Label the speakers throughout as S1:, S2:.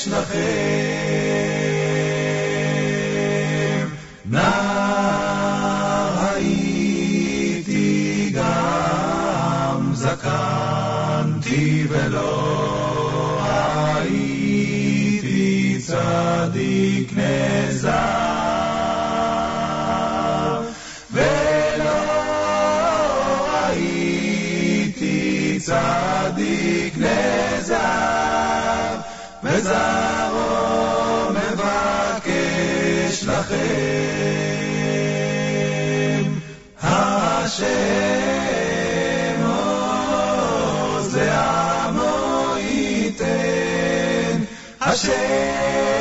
S1: לשנכם. Hashemo ze amo iten Hashemo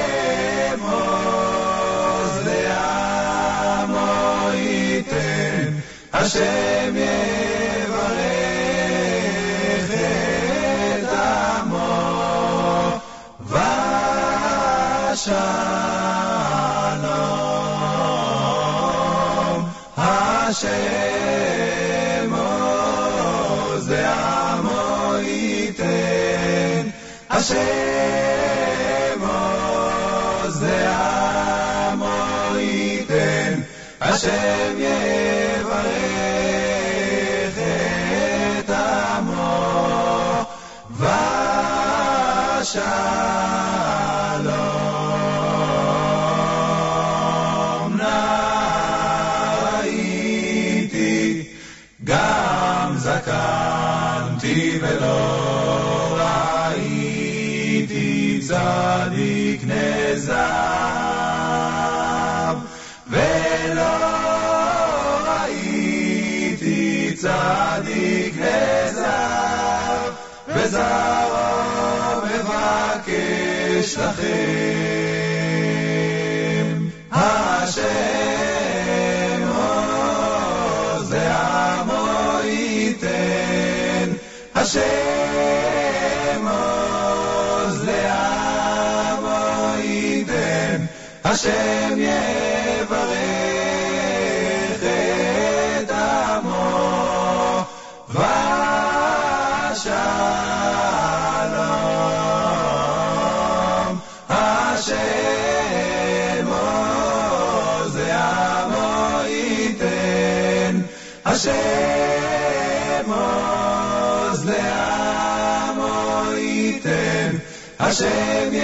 S1: ze amo Hashem say mensaje. Hashem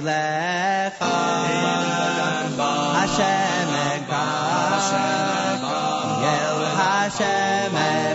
S1: Elohecha, Hashem Echad, Yel Hashem Echad.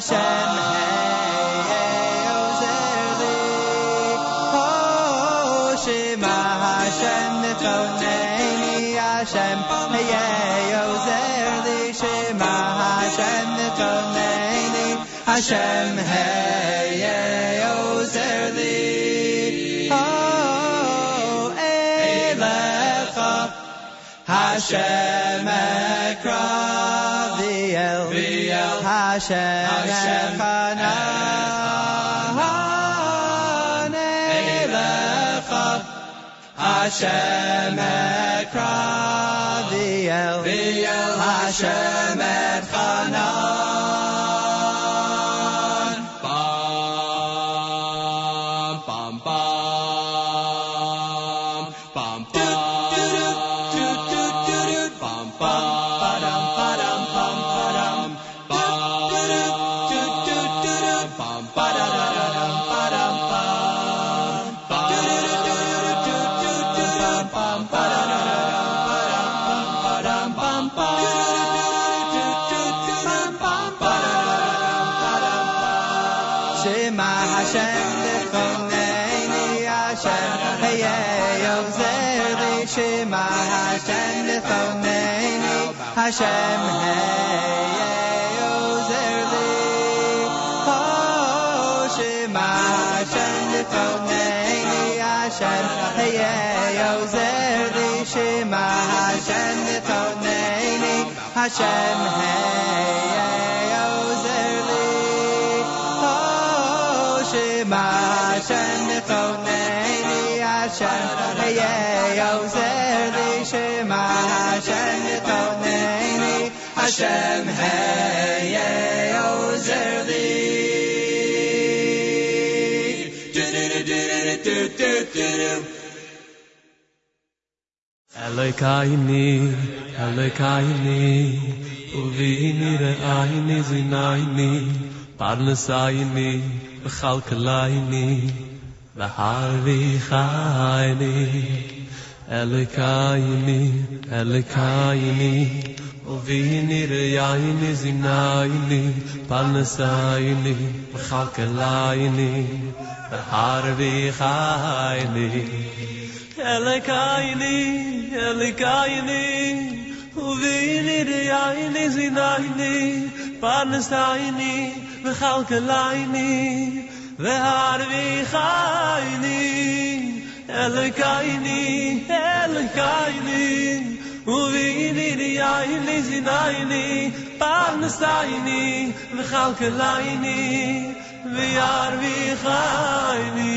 S1: Hashem. Hashem. Hey Ozer Shema Hashem Lechoneini Hashem Hey Ozer Li Oh Elecha Hashem Viel. Hashem
S2: Hashem
S1: Echanan Elecha Hashem Lechoneini Hashem Hey Ozer Li Oh, oh Shema Hashem Lechoneini Hashem Hey Ozer Li Shema Hashem Lechoneini Hashem kayni ale kayni u vini re ayni zinayni parle sayni khal
S3: kayni va har vi khayni ale kayni ale kayni u vini re ayni zinayni parle sayni khal kayni Elekayni, Elekayni, Uvini riyayni zinayni, Parnestayni, Vichalkalayni, Veharvi chayni, Elekayni, Elekayni, Uvini riyayni zinayni, Parnestayni, Vichalkalayni, Veharvi
S4: chayni,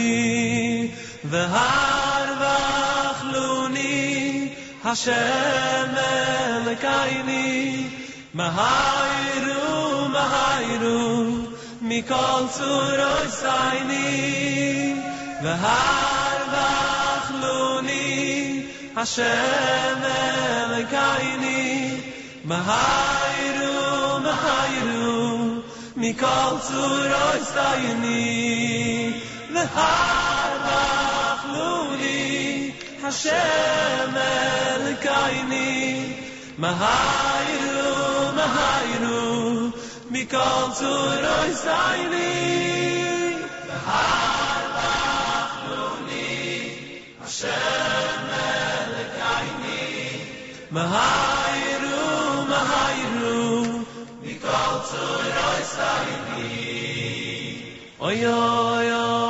S4: והר וחלוני השם אלקייני מהיירו מהיירו מכל צורוי סייני. והר וחלוני השם אלקייני מהיירו מהיירו מכל צורוי סייני. לך אנחנו לי, השם מהיירו, מהיירו, מכל צורוי סייני. אנחנו לי, השם
S5: אלקייני, מהיירו, מהיירו, מכל צורוי סייני. אוי אוי אוי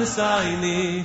S5: Messiah.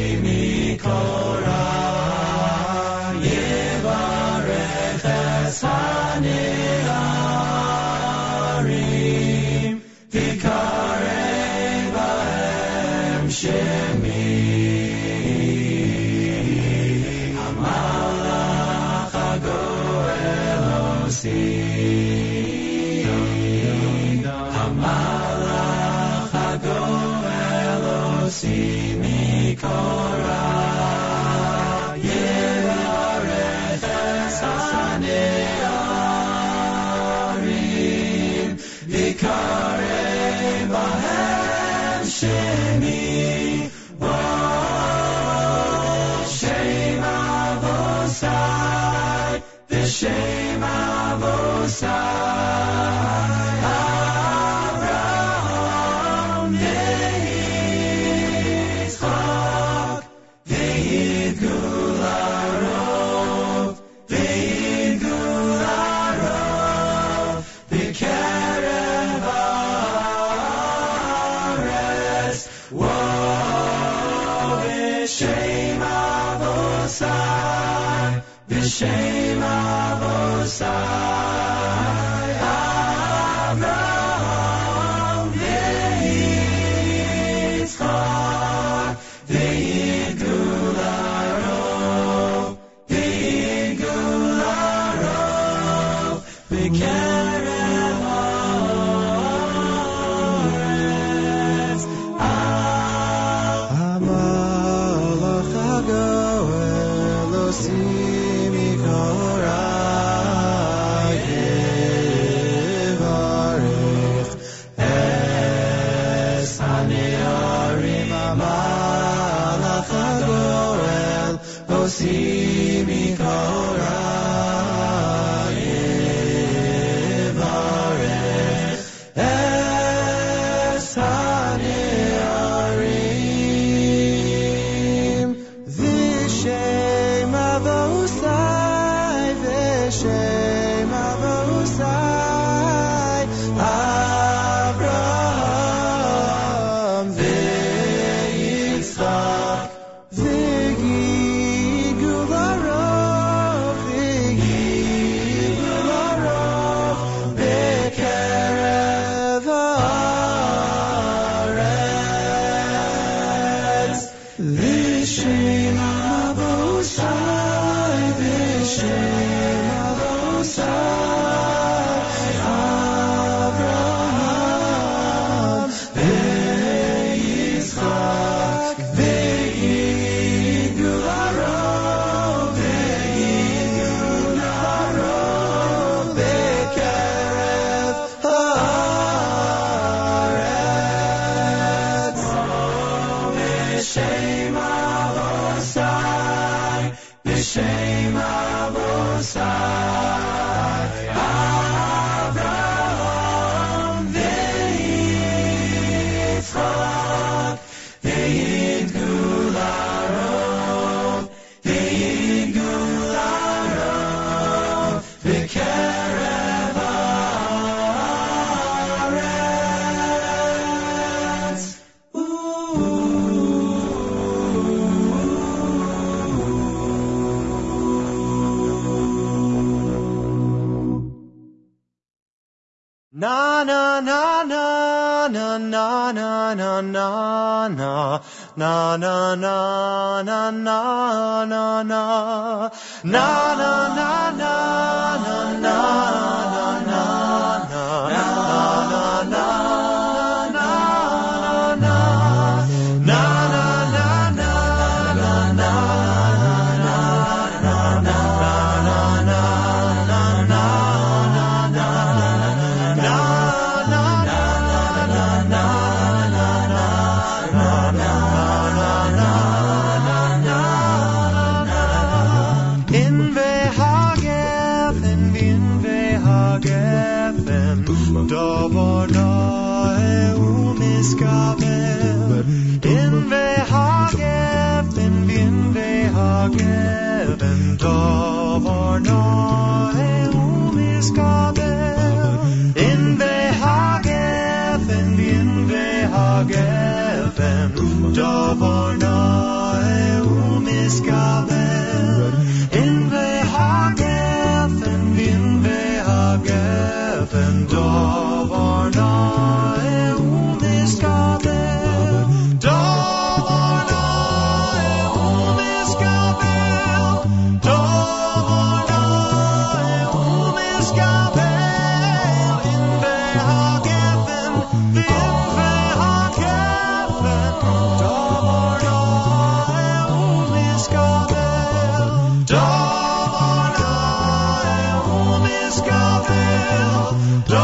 S5: Mimiko.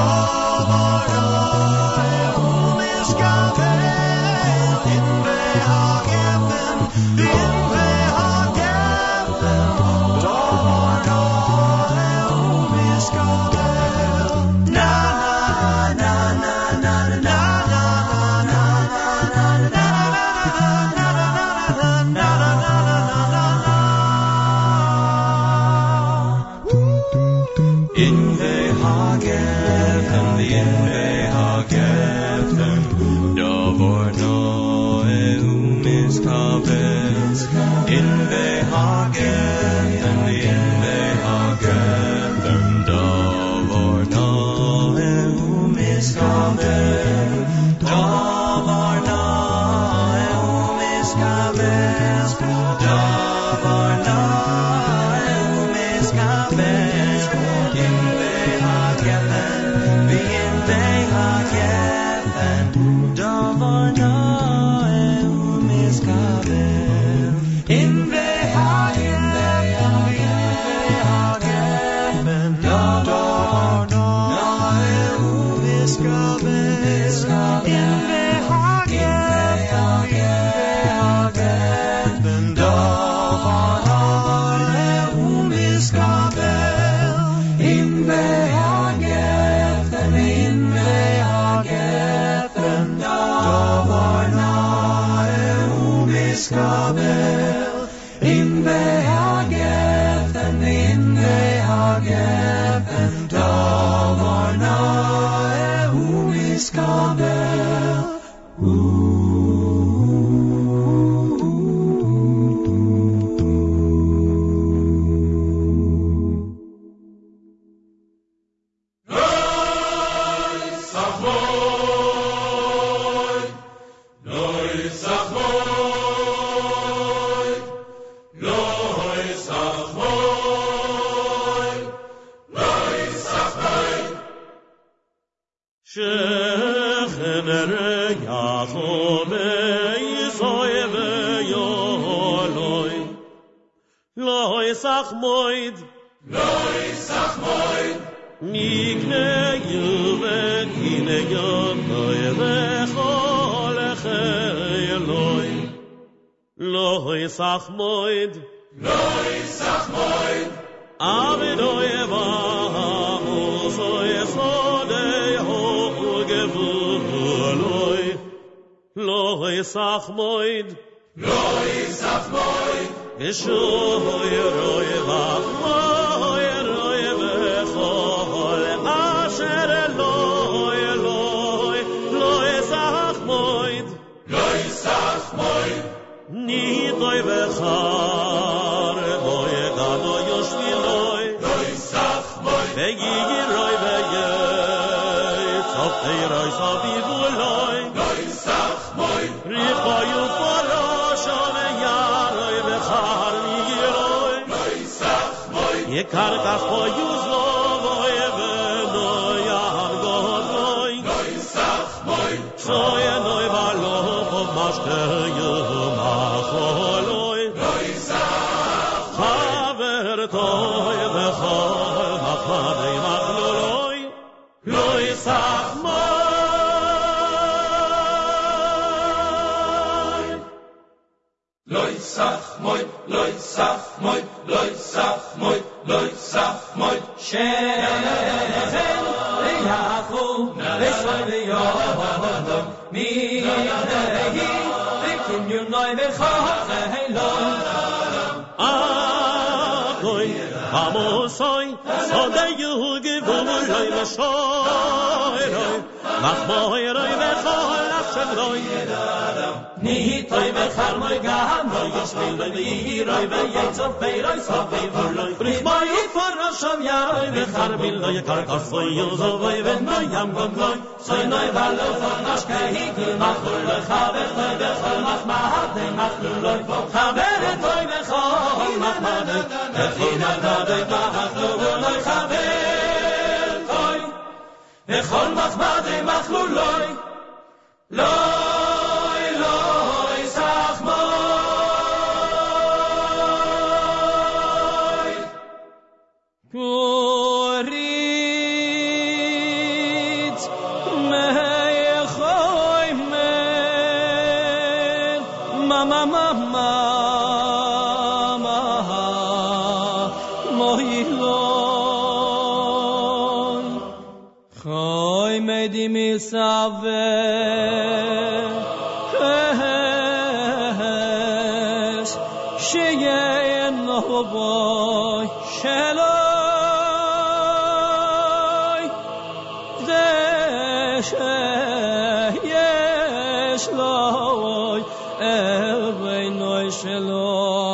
S5: Sarada, Sarada, Mach nur, wo kann er, wo kann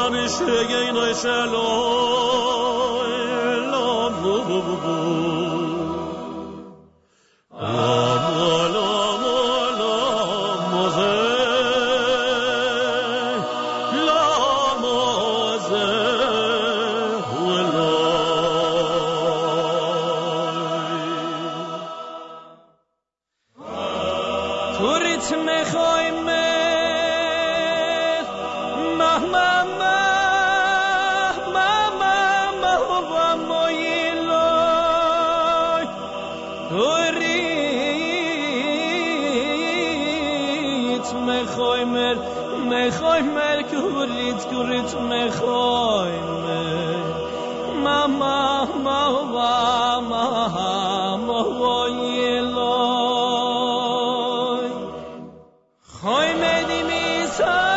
S5: Amish, again I shall, oh, I love, برات می‌خوایم ما ما ما ما ما ما وایلای خوایم دیمی ساوی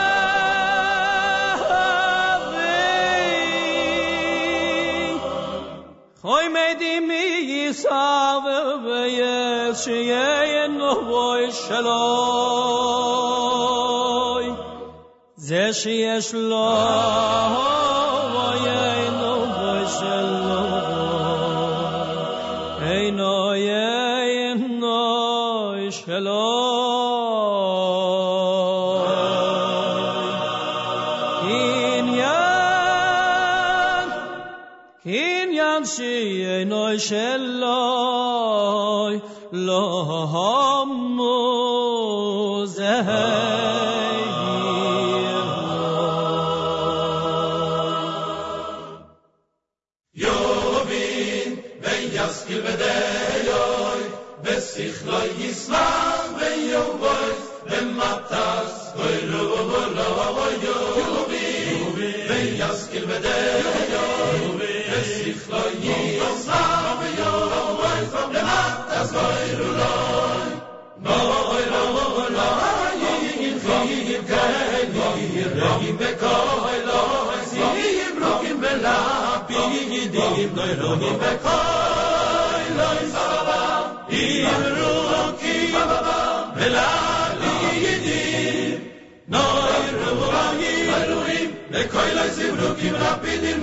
S5: خوایم دیمی ساوی she yesh lo hoynoy Elohim bekoy loy sababa in ruki bababa velali yidi noy ruvani aluim bekoy loy
S3: zim ruki rapidim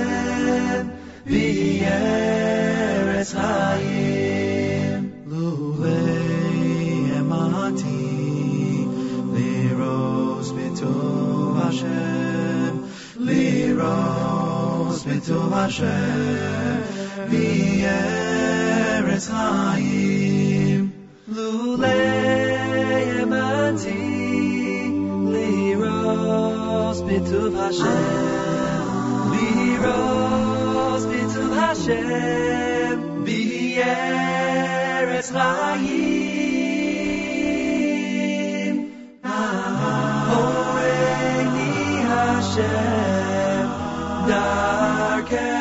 S3: Hashem B'eretz chayim Lulei emanti Liros b'tuv Hashem Liros b'tuv Hashem B'eretz chayim Lulei emanti Liros b'tuv Hashem Liros b'tuv Hashem B'eretz chayim Horeini Hashem Darkecha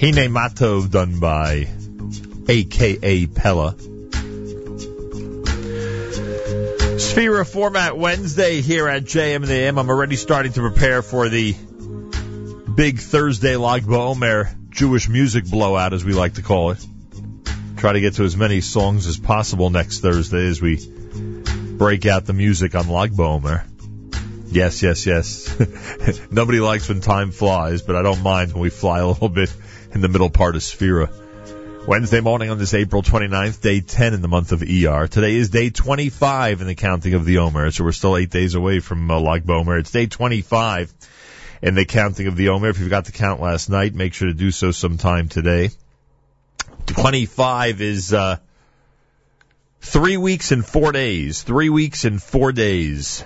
S1: Hine Matov
S6: done by AKA Pella. Sefira format Wednesday here at JM the AM. I'm already starting to prepare for the big Thursday Lag BaOmer Jewish music blowout, as we like to call it. Try to get to as many songs as possible next Thursday as we break out the music on Lag BaOmer. Yes, yes, yes. Nobody likes when time flies, but I don't mind when we fly a little bit in the middle part of Sefira. Wednesday morning on this April 29th, day 10 in the month of ER. Today is day 25 in the counting of the Omer, so we're still eight days away from uh, Lag Bomer. It's day 25 in the counting of the Omer. If you forgot to count last night, make sure to do so sometime today. 25 is, uh, three weeks and four days. Three weeks and four days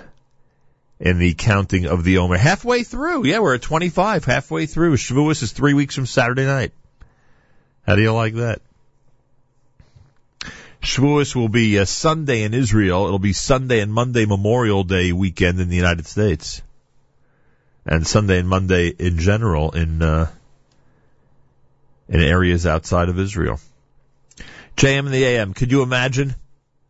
S6: in the counting of the Omer. Halfway through. Yeah, we're at 25, halfway through. Shavuos is three weeks from Saturday night. How do you like that? Shavuos will be a Sunday in Israel. It'll be Sunday and Monday Memorial Day weekend in the United States. And Sunday and Monday in general in, uh, in areas outside of Israel. JM and the AM, could you imagine?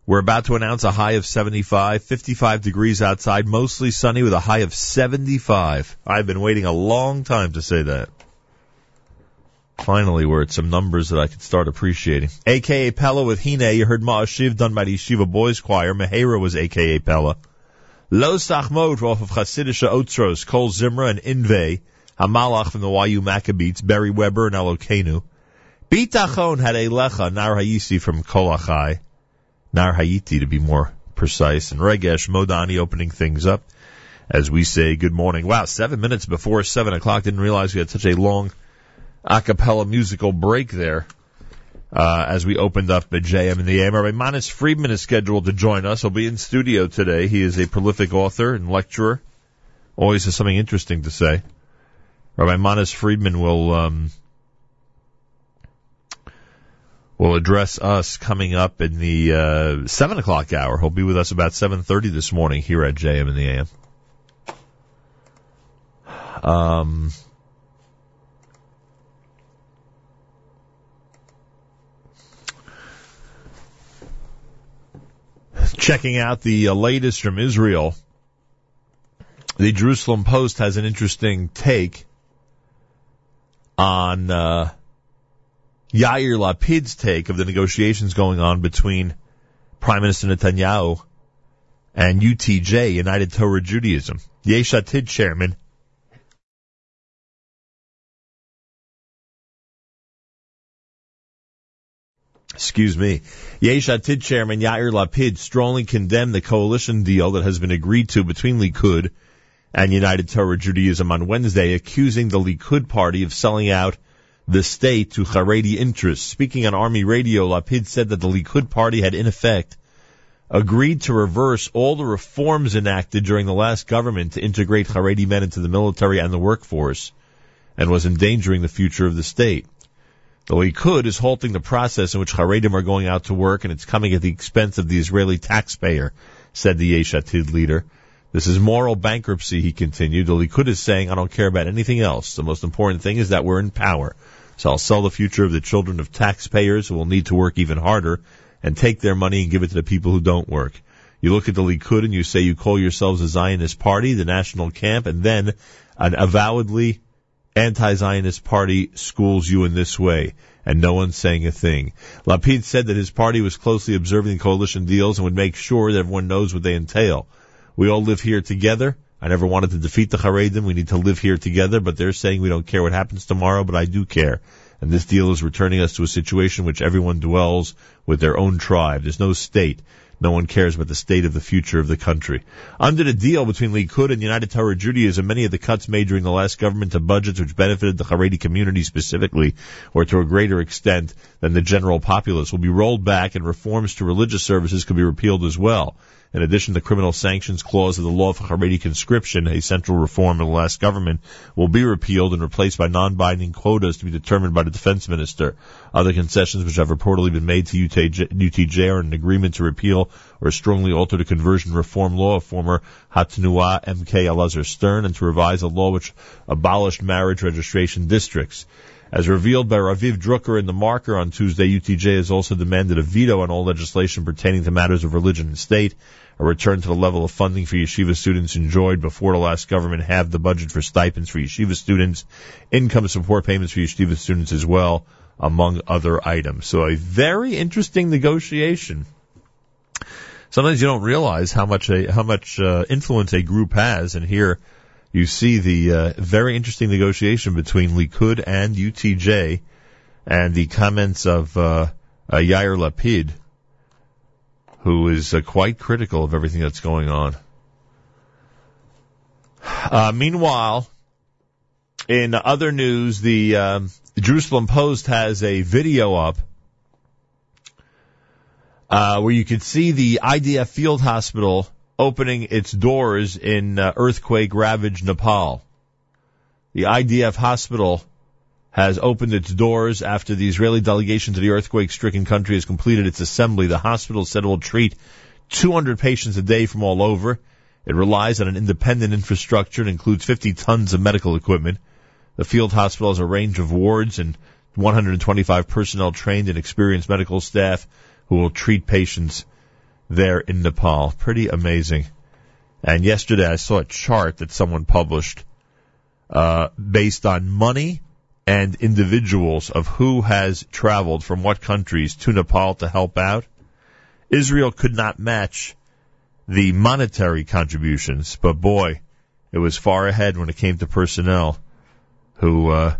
S6: We're about to announce a high of 75, 55 degrees outside, mostly sunny with a high of 75. I've been waiting a long time to say that. Finally, we're at some numbers that I can start appreciating. AKA Pella with Hine, you heard Ma'ashiv done by the Yeshiva Boys Choir. Mehera was AKA Pella. Lo Sachmot off of Chasidisha Otzros, Kol Zimra and Inve, Hamalach from the YU Maccabeats, Barry Weber and Elokenu. Bitachon had a Lecha, Nar Hayisi from Kolachai, Nar Hayiti to be more precise, and Regesh Modani opening things up as we say good morning. Wow, seven minutes before seven o'clock. Didn't realize we had such a long a cappella musical break there. Uh, as we opened up at JM and the AM. Rabbi Manis Friedman is scheduled to join us. He'll be in studio today. He is a prolific author and lecturer. Always has something interesting to say. Rabbi Manis Friedman will, um, will address us coming up in the, uh, seven o'clock hour. He'll be with us about 7.30 this morning here at JM and the AM. Um, checking out the uh, latest from Israel, the Jerusalem Post has an interesting take on uh, Yair Lapid's take of the negotiations going on between Prime Minister Netanyahu and UTJ, United Torah Judaism. The Yesh Atid chairman excuse me, Yesh Atid chairman Yair Lapid strongly condemned the coalition deal that has been agreed to between Likud and United Torah Judaism on Wednesday, accusing the Likud party of selling out the state to Haredi interests. Speaking on Army radio, Lapid said that the Likud party had in effect agreed to reverse all the reforms enacted during the last government to integrate Haredi men into the military and the workforce and was endangering the future of the state. The Likud is halting the process in which Haredim are going out to work and it's coming at the expense of the Israeli taxpayer, said the Yesh Atid leader. This is moral bankruptcy, he continued. The Likud is saying, I don't care about anything else. The most important thing is that we're in power. So I'll sell the future of the children of taxpayers who will need to work even harder and take their money and give it to the people who don't work. You look at the Likud and you say you call yourselves a Zionist party, the national camp, and then an avowedly anti-Zionist party schools you in this way, and no one's saying a thing. Lapid said that his party was closely observing coalition deals and would make sure that everyone knows what they entail. We all live here together. I never wanted to defeat the Haredim. We need to live here together, but they're saying we don't care what happens tomorrow, but I do care. And this deal is returning us to a situation which everyone dwells with their own tribe. There's no state. No one cares about the state of the future of the country. Under the deal between Likud and United Torah Judaism, many of the cuts made during the last government to budgets which benefited the Haredi community specifically, or to a greater extent than the general populace, will be rolled back and reforms to religious services could be repealed as well. In addition, the criminal sanctions clause of the law of Haredi conscription, a central reform in the last government, will be repealed and replaced by non-binding quotas to be determined by the defense minister. Other concessions which have reportedly been made to UTJ, UTJ are an agreement to repeal or strongly alter the conversion reform law of former Hatnua MK Elazar Stern and to revise a law which abolished marriage registration districts. As revealed by Raviv Drucker in The Marker on Tuesday, UTJ has also demanded a veto on all legislation pertaining to matters of religion and state, a return to the level of funding for yeshiva students enjoyed before the last government halved the budget for stipends for yeshiva students, income support payments for yeshiva students as well, among other items. So a very interesting negotiation. Sometimes you don't realize how much a, how much uh, influence a group has, and here you see the uh, very interesting negotiation between Likud and UTJ, and the comments of uh, uh, Yair Lapid, who is uh, quite critical of everything that's going on. Uh, meanwhile, in other news, the, um, the Jerusalem Post has a video up uh, where you can see the IDF field hospital opening its doors in uh, earthquake ravaged Nepal. The IDF hospital has opened its doors after the Israeli delegation to the earthquake stricken country has completed its assembly. The hospital said it will treat 200 patients a day from all over. It relies on an independent infrastructure and includes 50 tons of medical equipment. The field hospital has a range of wards and 125 personnel trained and experienced medical staff who will treat patients there in Nepal. Pretty amazing. And yesterday I saw a chart that someone published uh, based on money and individuals of who has traveled from what countries to Nepal to help out. Israel could not match the monetary contributions, but boy, it was far ahead when it came to personnel who uh,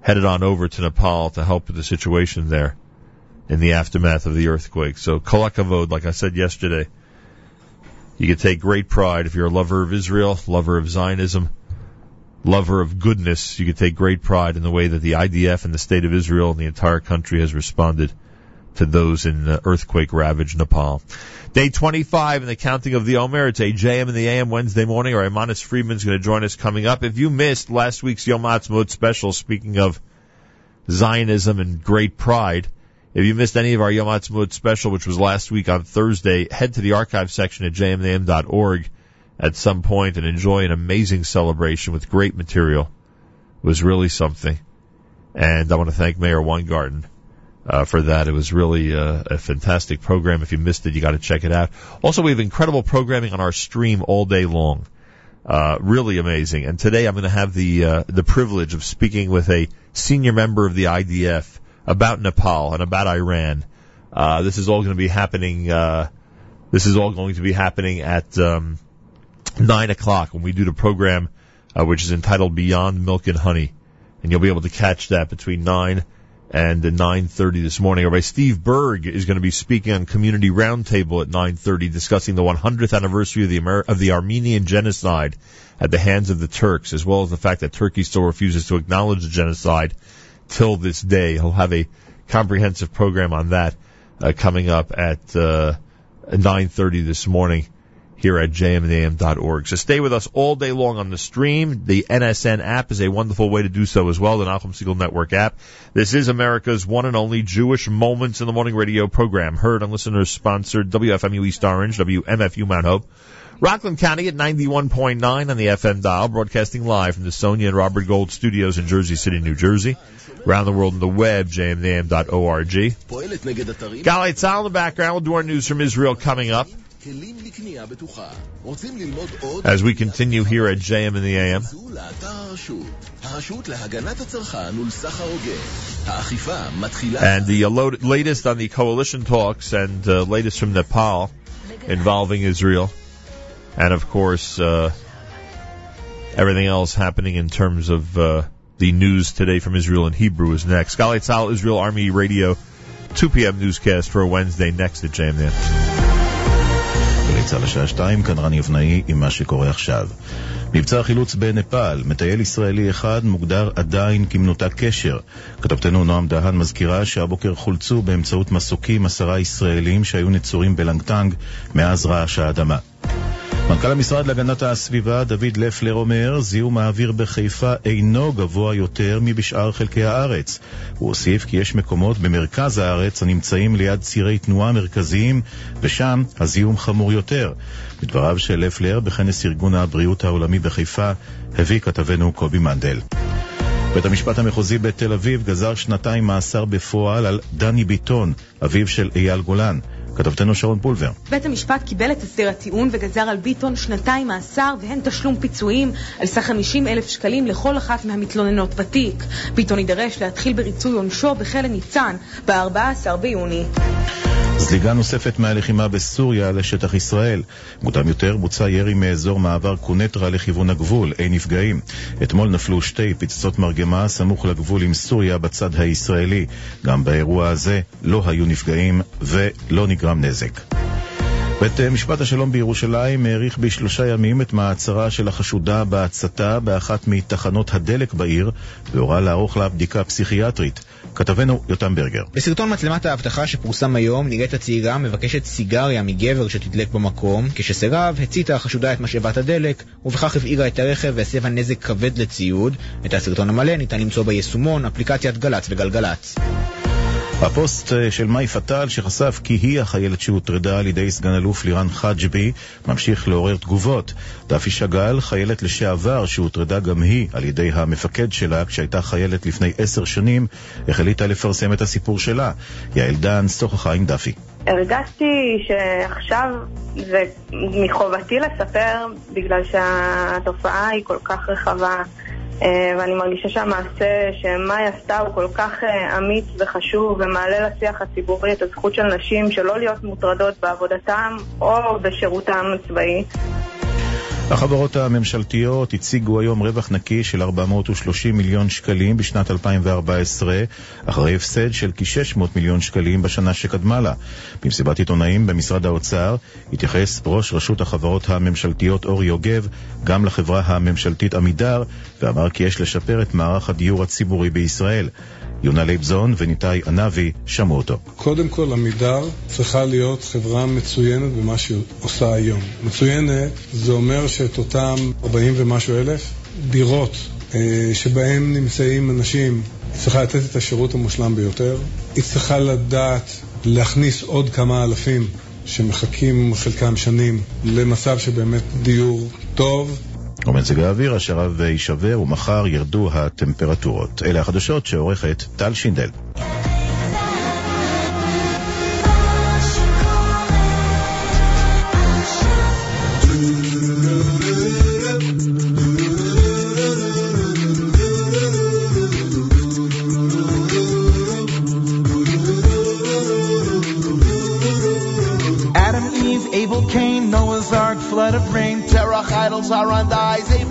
S6: headed on over to Nepal to help with the situation there in the aftermath of the earthquake. So kolakavod, like I said yesterday, you can take great pride if you're a lover of Israel, lover of Zionism, lover of goodness. You can take great pride in the way that the IDF and the state of Israel and the entire country has responded to those in uh, earthquake ravaged Nepal. Day 25 in the counting of the Omer. It's a JM in the AM Wednesday morning. Our Imanis Friedman's going to join us coming up. If you missed last week's Yom Ha'atzmaut special, speaking of Zionism and great pride, if you missed any of our Yom Ha'atzmaut special, which was last week on Thursday, head to the archive section at jmnam.org at some point and enjoy an amazing celebration with great material. It was really something. And I want to thank Meir Weingarten uh, for that. It was really uh, a fantastic program. If you missed it, you got to check it out. Also, we have incredible programming on our stream all day long. Uh, really amazing. And today I'm going to have the uh, the privilege of speaking with a senior member of the IDF about Nepal and about Iran. Uh, this is all going to be happening. Uh, this is all going to be happening at um, nine o'clock when we do the program, uh, which is entitled Beyond Milk and Honey, and you'll be able to catch that between nine and 9.30 this morning. Rabbi Steve Berg is going to be speaking on Community Roundtable at 9.30 discussing the 100th anniversary of the, Amer- of the Armenian genocide at the hands of the Turks, as well as the fact that Turkey still refuses to acknowledge the genocide till this day. He'll have a comprehensive program on that uh, coming up at uh, 9.30 this morning here at jmnam.org. So stay with us all day long on the stream. The NSN app is a wonderful way to do so as well, the Nachum Segal Network app. This is America's one and only Jewish Moments in the Morning radio program, heard on listeners sponsored WFMU East Orange, WMFU Mount Hope, Rockland County at 91.9 on the FM dial, broadcasting live from the Sonia and Robert Gold studios in Jersey City, New Jersey. Around the world on the web, jmintheam.org. Galei Tzahal in the background. We'll do our news from Israel coming up. As we continue here at JM in the AM. And the latest on the coalition talks and uh, latest from Nepal involving Israel and of course uh, everything else happening in terms of uh, the news today from Israel and Hebrew is next. Galei Tzahal, Israel Army Radio, 2 p.m. newscast for Wednesday next at JMN.
S7: מבצע החילוץ בנפאל, מטייל ישראלי אחד מוגדר עדיין כמנותק קשר. כתבתנו נועם דהן מזכירה שהבוקר חולצו באמצעות מסוקים עשרה ישראלים שהיו נצורים בלנגטנג מאז רעש האדמה. מנכ"ל המשרד להגנת הסביבה דוד לפלר אומר, זיהום האוויר בחיפה אינו גבוה יותר מבשאר חלקי הארץ. הוא הוסיף כי יש מקומות במרכז הארץ הנמצאים ליד צירי תנועה מרכזיים, ושם הזיהום חמור יותר. בדבריו של לפלר בכנס ארגון הבריאות העולמי בחיפה, הביא כתבנו קובי מנדל. בית המשפט המחוזי בתל אביב גזר שנתיים מאסר בפועל על דני ביטון, אביו של אייל גולן. כתבתנו שרון פולבר.
S8: בית המשפט קיבל את הסדר הטיעון וגזר על ביטון שנתיים מאסר והן תשלום פיצויים על סך 50 אלף שקלים לכל אחת מהמתלוננות בתיק. ביטון יידרש להתחיל בריצוי עונשו בכלא ניצן ב-14 ביוני.
S7: זליגה נוספת מהלחימה בסוריה לשטח ישראל. מוקדם יותר בוצע ירי מאזור מעבר קונטרה לכיוון הגבול, אין נפגעים. אתמול נפלו שתי פצצות מרגמה סמוך לגבול עם סוריה בצד הישראלי. גם באירוע הזה לא היו נפגעים ולא נגרם נזק. בית משפט השלום בירושלים האריך בשלושה ימים את מעצרה של החשודה בהצתה באחת מתחנות הדלק בעיר והורה לערוך לה בדיקה פסיכיאטרית. כתבנו יותם ברגר.
S9: בסרטון מצלמת האבטחה שפורסם היום נראית הצעירה מבקשת סיגריה מגבר שתדלק במקום. כשסרב, הציתה החשודה את משאבת הדלק ובכך הבעירה את הרכב והסבה נזק כבד לציוד. את הסרטון המלא ניתן למצוא ביישומון, אפליקציית גל"צ וגלגלצ.
S7: הפוסט אה, של מאי פטל שחשף כי היא החיילת שהוטרדה על ידי סגן אלוף לירן חג'בי ממשיך לעורר תגובות. דפי שאגאל, חיילת לשעבר שהוטרדה גם היא על ידי המפקד שלה כשהייתה חיילת לפני עשר שנים, החליטה לפרסם את הסיפור שלה. יעל דן שוחחה עם דפי.
S10: הרגשתי שעכשיו זה מחובתי לספר בגלל שהתופעה היא כל כך רחבה. אה, ואני מרגישה שהמעשה שמאי עשתה הוא כל כך אה, אמיץ וחשוב ומעלה לשיח הציבורי את הזכות של נשים שלא להיות מוטרדות בעבודתם או בשירותם הצבאי.
S7: החברות הממשלתיות הציגו היום רווח נקי של 430 מיליון שקלים בשנת 2014, אחרי הפסד של כ-600 מיליון שקלים בשנה שקדמה לה. במסיבת עיתונאים במשרד האוצר התייחס ראש רשות החברות הממשלתיות אורי יוגב גם לחברה הממשלתית עמידר, ואמר כי יש לשפר את מערך הדיור הציבורי בישראל. יונה לייבזון וניתאי ענבי שמעו אותו.
S11: קודם כל, עמידר צריכה להיות חברה מצוינת במה שהיא עושה היום. מצוינת זה אומר שאת אותם 40 ומשהו אלף דירות אה, שבהם נמצאים אנשים, היא צריכה לתת את השירות המושלם ביותר. היא צריכה לדעת להכניס עוד כמה אלפים שמחכים חלקם שנים למצב שבאמת דיור טוב.
S7: ומזג האוויר השרב יישבר ומחר ירדו הטמפרטורות. אלה החדשות שעורכת טל שינדל.
S4: Adam, Eve, Abel, flood of rain, Terach, idols are on the eyes,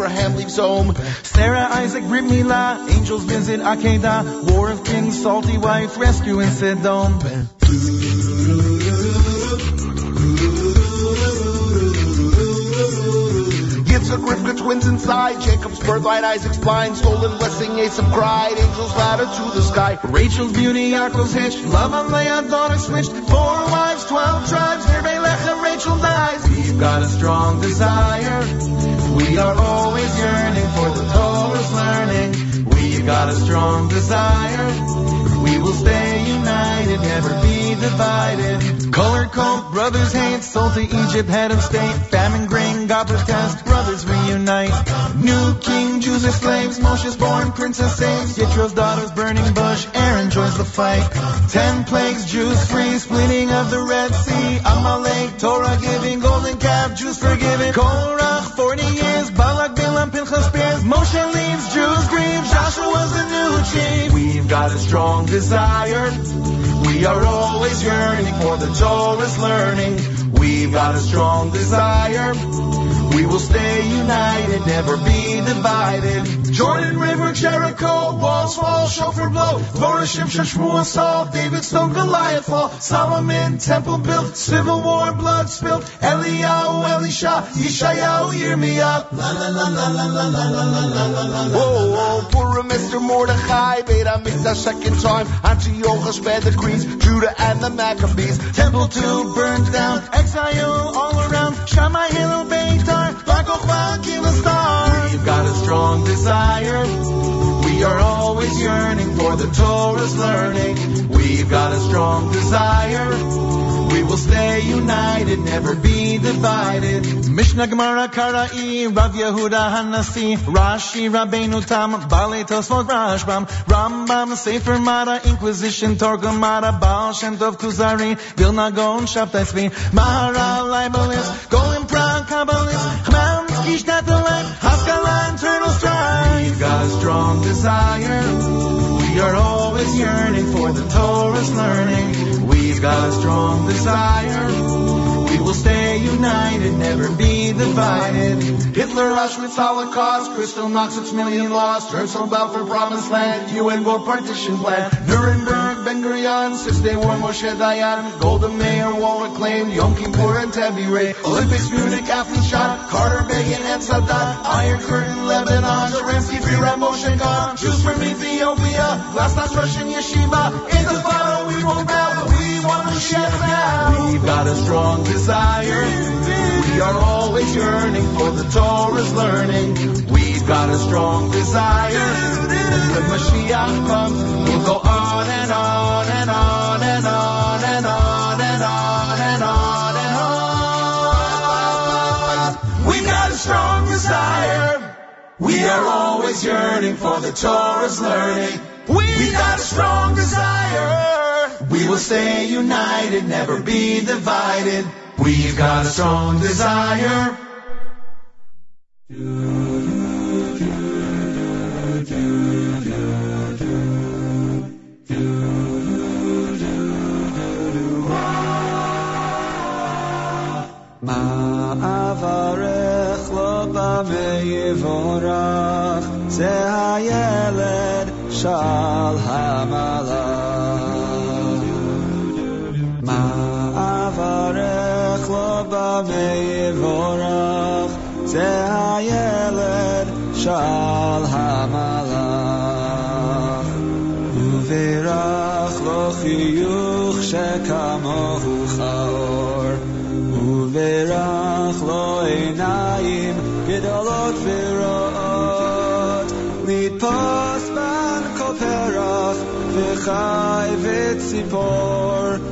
S4: Abraham leaves home. Sarah, Isaac, Brit Milah, angels visit Akedah, war of kings, salty wife, rescue in Sodom. Yitzhak, Rivka, twins inside, Jacob's birthright, Isaac's blind, stolen blessing, Asim cried, angels ladder to the sky. Rachel's beauty, Yaakov's hitch, love on Leah, daughter switched, four wives, twelve tribes, Nirbe Lechem, Rachel dies. Got a strong desire, we are always yearning for the Torah's learning. We've got a strong desire, we will stay united, never be divided. Color code, brothers hate, sold to Egypt, head of state, famine, grain, God protest, brothers reunite. New king, Jews are slaves, Moshe's born, princess saves, Yitro's daughters, burning bush, Aaron joins the fight. Ten plagues, Jews free, splitting of the Red Sea, Amalek, Torah giving, golden calf, Jews forgiven, Korach, 40 years, Balak, Bilam, Pinchas spears, Moshe leaves, Jews grieve, Joshua's the new chief. We've got a strong desire, we are always yearning for the Torah's learning. We've got a strong desire. We will stay united, never be divided. Jordan River, Jericho, walls fall, shofar blow. Dvorah, Shimshon, Shmuel, Saul, David, stone, Goliath fall. Solomon, temple built, civil war, blood spilled. Eliyahu, Elisha, Yeshayahu, Yirmiyah. La la la la la la la la la la la la. Whoa, whoa, Purim, Mr. Mordechai, Beit HaMikdash, second time. Antiochus, fed the Greeks, Judah and the Maccabees. Temple 2 burned down, exile all around. Shammai, Hillel, Beitar, Bar Kochba, kill a star. We've got a strong desire. We are always yearning for the Torah's learning. We've got a strong desire. We will stay united, never be divided.
S12: Mishnah Gemara Kara'i, Rav Yehuda Hanasi, Rashi Rabbeinu Tam, Bale Tosfot Rashbam, Rambam Sefer Mara, Inquisition Torgum Mara, Baal Shem Tov Kuzari, Vilna Gaon Shabtai Tzvi, Maharal Leibelis, Golim Prague Kabbalis, Chmelnitsky Shtatelek, Haskalah Internal
S4: A strong desire. We are always yearning for the Torah's learning. We've got a strong desire. We will stay united, never be divided. Hitler, Auschwitz, Holocaust, Kristallnacht, million lost. Herzl, Balfour, Promised Land, UN War Partition Plan. Nuremberg, Ben Gurion, Six Day War, Moshe Dayan, Golda Meir, War reclaimed, Yom Kippur and Ray. Olympics, Munich, Athens, shot, Carter, Begin, and Sadat, Iron Curtain, Lebanon, Zelensky, Fira, Moshe, God, Jews from Ethiopia, last night's Russian Yeshiva, in the battle we won't bow, want to share now. We've got a strong desire. We are always yearning for the Torah's learning. We've got a strong desire. And when Mashiach comes, we'll go on and on and on and on and on and on and on and on. We've got a strong desire. We are always yearning for the Torah's learning. We've got a strong desire. We will stay united, never be divided. We've got a strong desire.
S13: Ma'avarech lo ba'meyivorach, ze ha'yeled shal ha'malach. לא במעברך, זה הילד של המלאך. וברך לו חיוך שכמוהו חאור. וברך לו עיניים גדולות ורואות, לתפוס בן כל פרח וחי וציפור,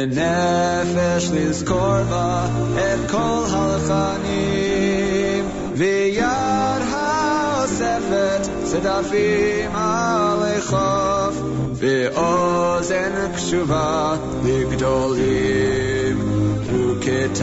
S13: ונפש לזכור בה את כל הלחנים, ויד האוספת צדפים עלי חוף, ואוזן קשובה לגדולים וקטנים.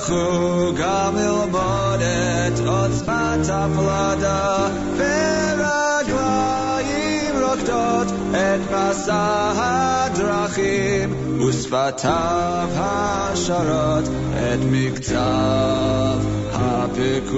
S13: יצלחו גם ללמוד את עוצמת הפלדה ורגליים רוקדות את מסע הדרכים ושפתיו השרות את מקצב
S12: מעברך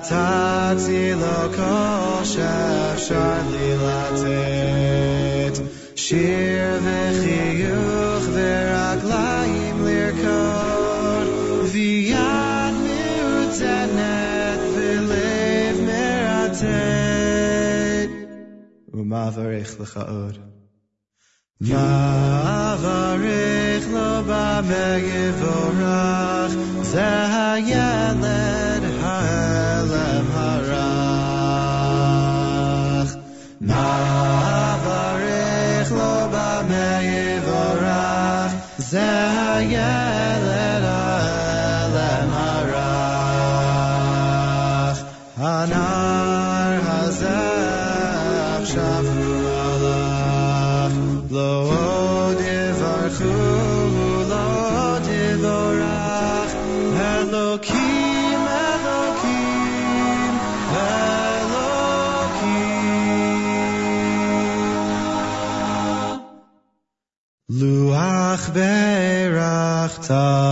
S3: tatzi lo koshav shali latet shir vechiyuch veraglaim lirkod viyad mutzenet v'lev meratet. U'mavarech lecha od mavarech lo ba megevorach zehayelet Navarech lo ba
S14: meyevorach, ze ta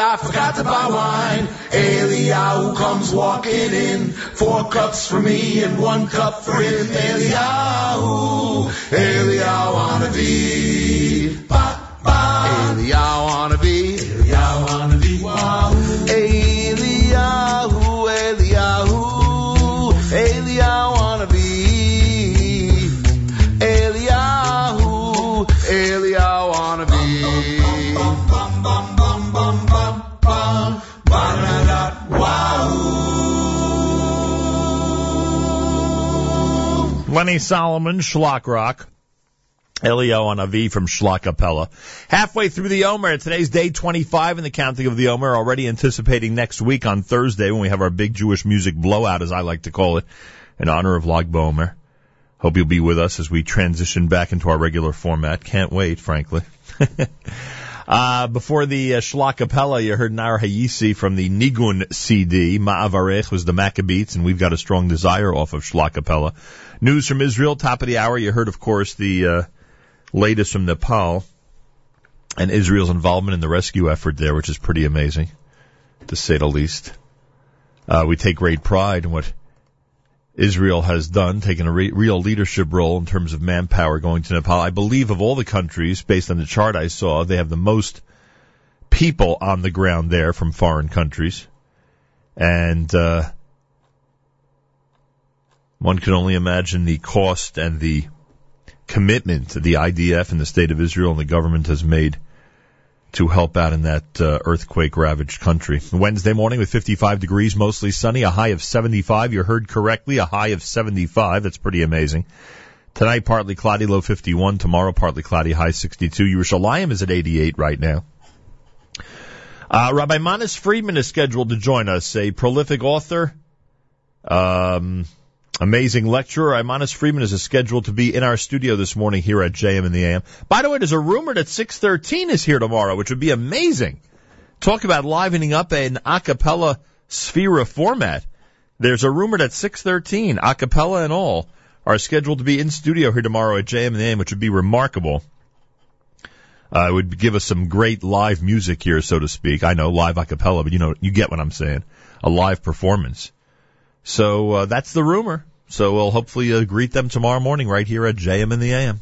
S14: I forgot to buy wine. Eliyahu comes walking in, four cups for me and one cup for him. Eliyahu, Eliyahu Hanavi. Ba, ba. Eliyahu Hanavi. Eliyahu
S6: Lenny Solomon, Schlock Rock. Eliyahu Hanavi from Schlacapella. Halfway through the Omer. Today's day 25 in the counting of the Omer. Already anticipating next week on Thursday when we have our big Jewish music blowout, as I like to call it, in honor of Lag BaOmer. Hope you'll be with us as we transition back into our regular format. Can't wait, frankly. Uh, before the uh, Shlakapella, you heard Nar Hayisi from the Nigun CD. Ma'avarech was the Maccabeats, and we've got a strong desire off of Shlakapella. News from Israel, top of the hour. You heard, of course, the uh, latest from Nepal and Israel's involvement in the rescue effort there, which is pretty amazing, to say the least. Uh, we take great pride in what Israel has done, taking a re- real leadership role in terms of manpower going to Nepal. I believe of all the countries, based on the chart I saw, they have the most people on the ground there from foreign countries. And, uh, one can only imagine the cost and the commitment the IDF and the state of Israel and the government has made to help out in that uh, earthquake ravaged country. Wednesday morning with 55 degrees, mostly sunny, a high of 75. You heard correctly, a high of 75. That's pretty amazing. Tonight, partly cloudy, low 51. Tomorrow, partly cloudy, high 62. Yerushalayim is at 88 right now. Uh, Rabbi Manis Friedman is scheduled to join us, a prolific author, um, Amazing lecturer Manis Friedman is scheduled to be in our studio this morning here at JM in the AM. By the way, there's a rumor that 613 is here tomorrow, which would be amazing. Talk about livening up an a cappella Sefira format. There's a rumor that 613, a cappella and all, are scheduled to be in studio here tomorrow at JM and the AM, which would be remarkable. Uh, it would give us some great live music here, so to speak. I know live a cappella, but you know, you get what I'm saying. A live performance. So, uh, that's the rumor. So we'll hopefully uh, greet them tomorrow morning right here at JM in the AM.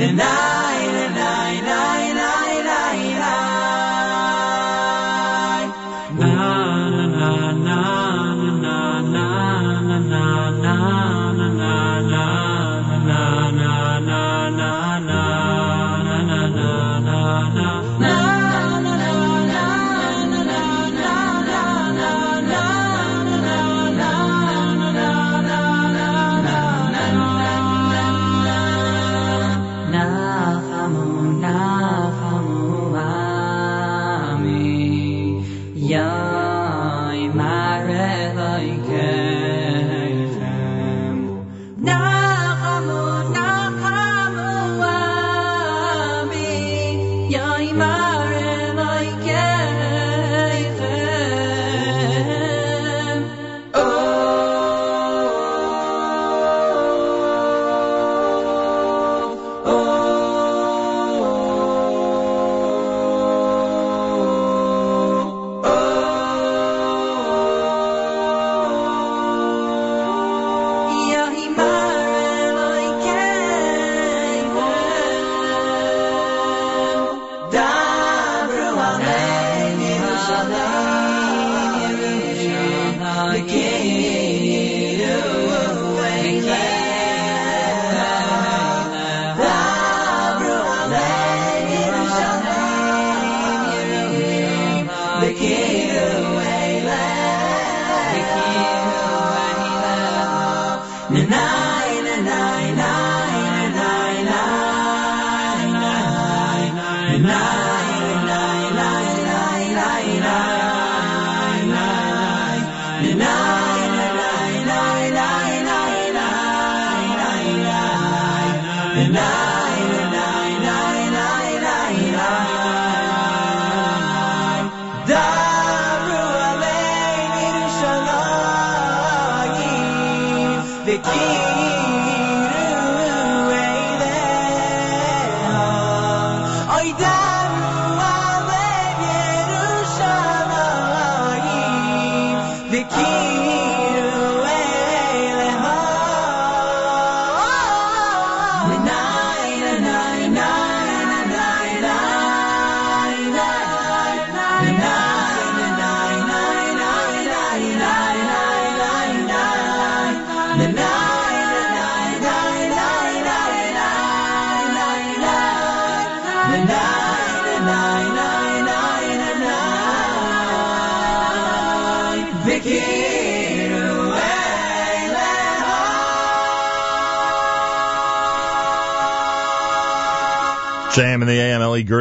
S15: Alein Yerushalayim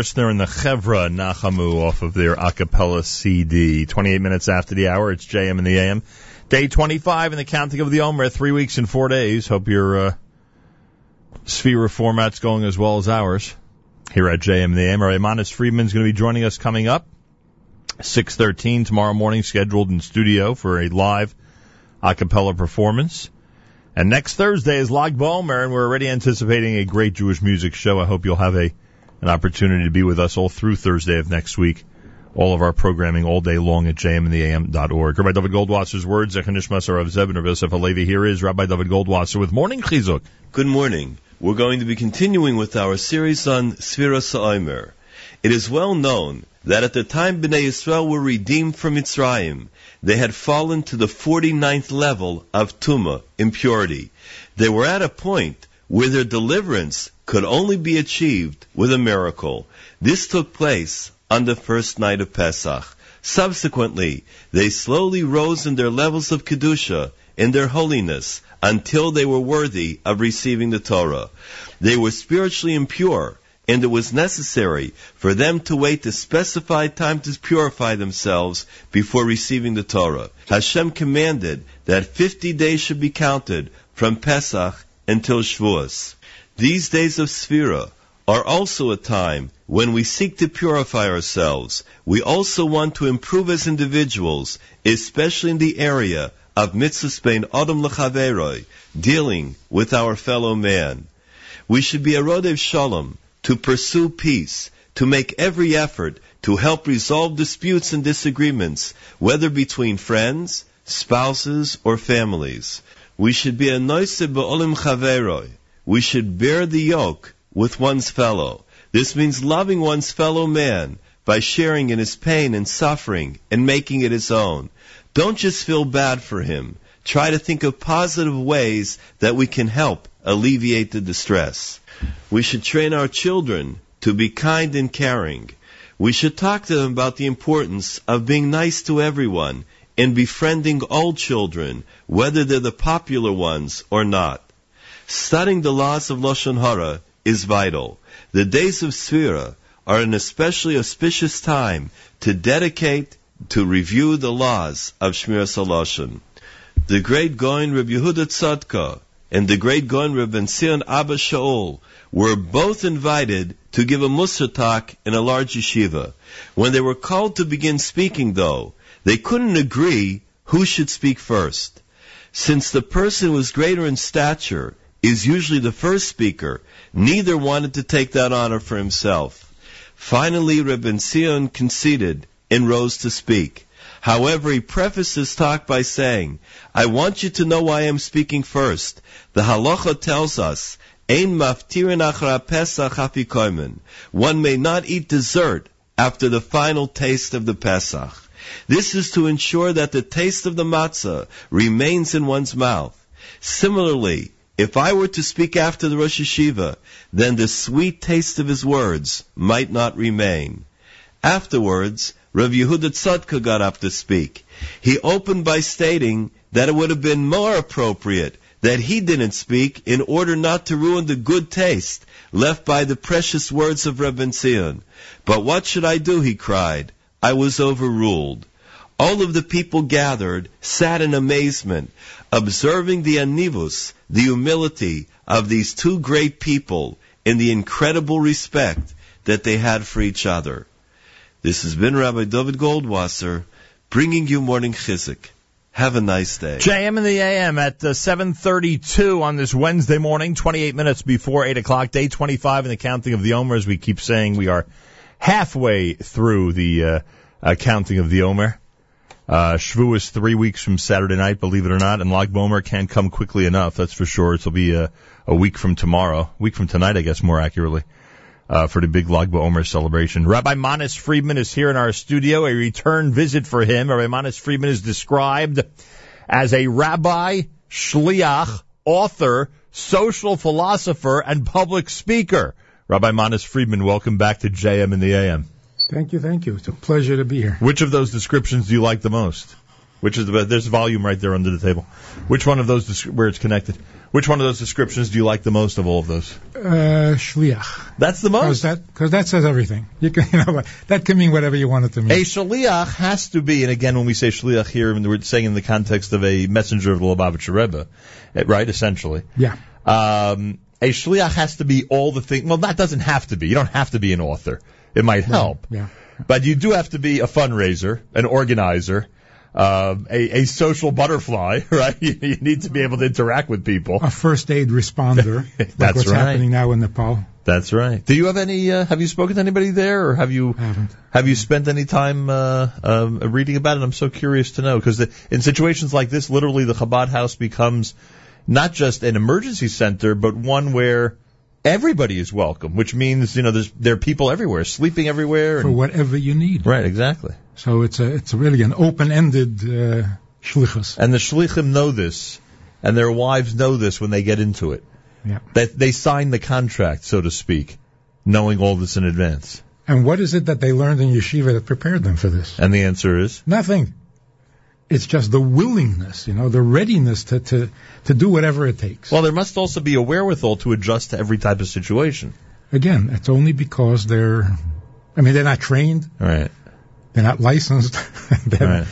S6: Gerstner and the Chevra Nachamu off of their a cappella CD. 28 minutes after the hour, it's JM in the AM. Day 25 in the counting of the Omer, three weeks and four days. Hope your uh, Sefira format's going as well as ours here at JM in the AM. Manis Friedman's going to be joining us coming up. 613 tomorrow morning, scheduled in studio for a live a cappella performance. And next Thursday is Lag BaOmer, and we're already anticipating a great Jewish music show. I hope you'll have a an opportunity to be with us all through Thursday of next week. All of our programming all day long at jmintheam.org. Rabbi Dovid Goldwasser's words, Zechanishmas of Zebin. Here is Rabbi Dovid Goldwasser with Morning Chizuk.
S16: Good morning. We're going to be continuing with our series on Sfira Sa'omer. It is well known that at the time Bnei Yisrael were redeemed from Mitzrayim, they had fallen to the 49th level of Tuma, impurity. They were at a point where their deliverance could only be achieved with a miracle. This took place on the first night of Pesach. Subsequently, they slowly rose in their levels of Kedusha, in their holiness, until they were worthy of receiving the Torah. They were spiritually impure, and it was necessary for them to wait the specified time to purify themselves before receiving the Torah. Hashem commanded that 50 days should be counted from Pesach until Shavuos. These days of Sefira are also a time when we seek to purify ourselves. We also want to improve as individuals, especially in the area of mitzvahs bein adam lechaveroi, dealing with our fellow man. We should be a rodev shalom, to pursue peace, to make every effort to help resolve disputes and disagreements, whether between friends, spouses, or families. We should be a noise be'olim chaveroi. We should bear the yoke with one's fellow. This means loving one's fellow man by sharing in his pain and suffering and making it his own. Don't just feel bad for him. Try to think of positive ways that we can help alleviate the distress. We should train our children to be kind and caring. We should talk to them about the importance of being nice to everyone and befriending all children, whether they're the popular ones or not. Studying the laws of Lashon Hara is vital. The days of Sefira are an especially auspicious time to dedicate to review the laws of Shmir Saloshan. The great Gaon Reb Yehuda Tzadka and the great Gaon Reb Ben Zion Abba Shaul were both invited to give a Musar talk in a large yeshiva. When they were called to begin speaking, though, they couldn't agree who should speak first. Since the person was greater in stature is usually the first speaker, neither wanted to take that honor for himself. Finally, Reb Zion conceded and rose to speak. However, he prefaced his talk by saying, I want you to know why I'm speaking first. The halacha tells us, Ein maftirin pesach hafikoimen. One may not eat dessert after the final taste of the Pesach. This is to ensure that the taste of the matzah remains in one's mouth. Similarly, if I were to speak after the Rosh Hayeshiva, then the sweet taste of his words might not remain. Afterwards, Rav Yehuda Tzadka got up to speak. He opened by stating that it would have been more appropriate that he didn't speak in order not to ruin the good taste left by the precious words of Reb Zion. But what should I do, he cried. I was overruled. All of the people gathered sat in amazement, observing the anivus, the humility of these two great people and the incredible respect that they had for each other. This has been Rabbi Dovid Goldwasser bringing you morning chizuk. Have a nice day.
S6: JM in the AM at uh, 7:32 on this Wednesday morning, 28 minutes before 8 o'clock, day 25 in the counting of the Omer. As we keep saying, we are halfway through the uh, uh, counting of the Omer. Uh, Shvu is three weeks from Saturday night, believe it or not, and Lag Bomer can't come quickly enough. That's for sure. It'll be a, a week from tomorrow, week from tonight, I guess, more accurately, uh, for the big Lag Bomer celebration. Rabbi Manis Friedman is here in our studio. A return visit for him. Rabbi Manis Friedman is described as a rabbi, shliach, author, social philosopher, and public speaker. Rabbi Manis Friedman, welcome back to JM in the AM.
S17: Thank you, thank you. It's a pleasure to be here.
S6: Which of those descriptions do you like the most? Which is the best? There's volume right there under the table. Which one of those, where it's connected, which one of those descriptions do you like the most of all of those?
S17: Uh, shliach.
S6: That's the most?
S17: Because that, cause that says everything. You can, you know, that can mean whatever you want it to mean.
S6: A shliach has to be, and again, when we say shliach here, we're saying in the context of a messenger of the Lubavitcher Rebbe, eh, right? Essentially.
S17: Yeah.
S6: Um, a shliach has to be all the things. Well, that doesn't have to be. You don't have to be an author. It might help.
S17: Yeah.
S6: But you do have to be a fundraiser, an organizer, um, a, a social butterfly, right? You, you need to be able to interact with people.
S17: A first aid responder. like
S6: That's
S17: what's
S6: right.
S17: happening now in Nepal.
S6: That's right. Do you have any? Uh, have you spoken to anybody there, or have you have you spent any time uh, um, reading about it? I'm so curious to know because in situations like this, literally the Chabad house becomes not just an emergency center, but one where everybody is welcome, which means you know there's there are people everywhere, sleeping everywhere.
S17: For
S6: And,
S17: whatever you need.
S6: right, exactly.
S17: So it's a, it's really an open-ended, uh, shlichus.
S6: And the shlichim know this, and their wives know this when they get into it.
S17: Yeah.
S6: That they sign the contract, so to speak, knowing all this in advance.
S17: And what is it that they learned in yeshiva that prepared them for this?
S6: And the answer is
S17: Nothing. It's just the willingness, you know, the readiness to, to, to do whatever it takes.
S6: well, there must also be a wherewithal to adjust to every type of situation.
S17: Again, it's only because they're, I mean, they're not trained,
S6: Right.
S17: they're not licensed, they're,
S6: Right.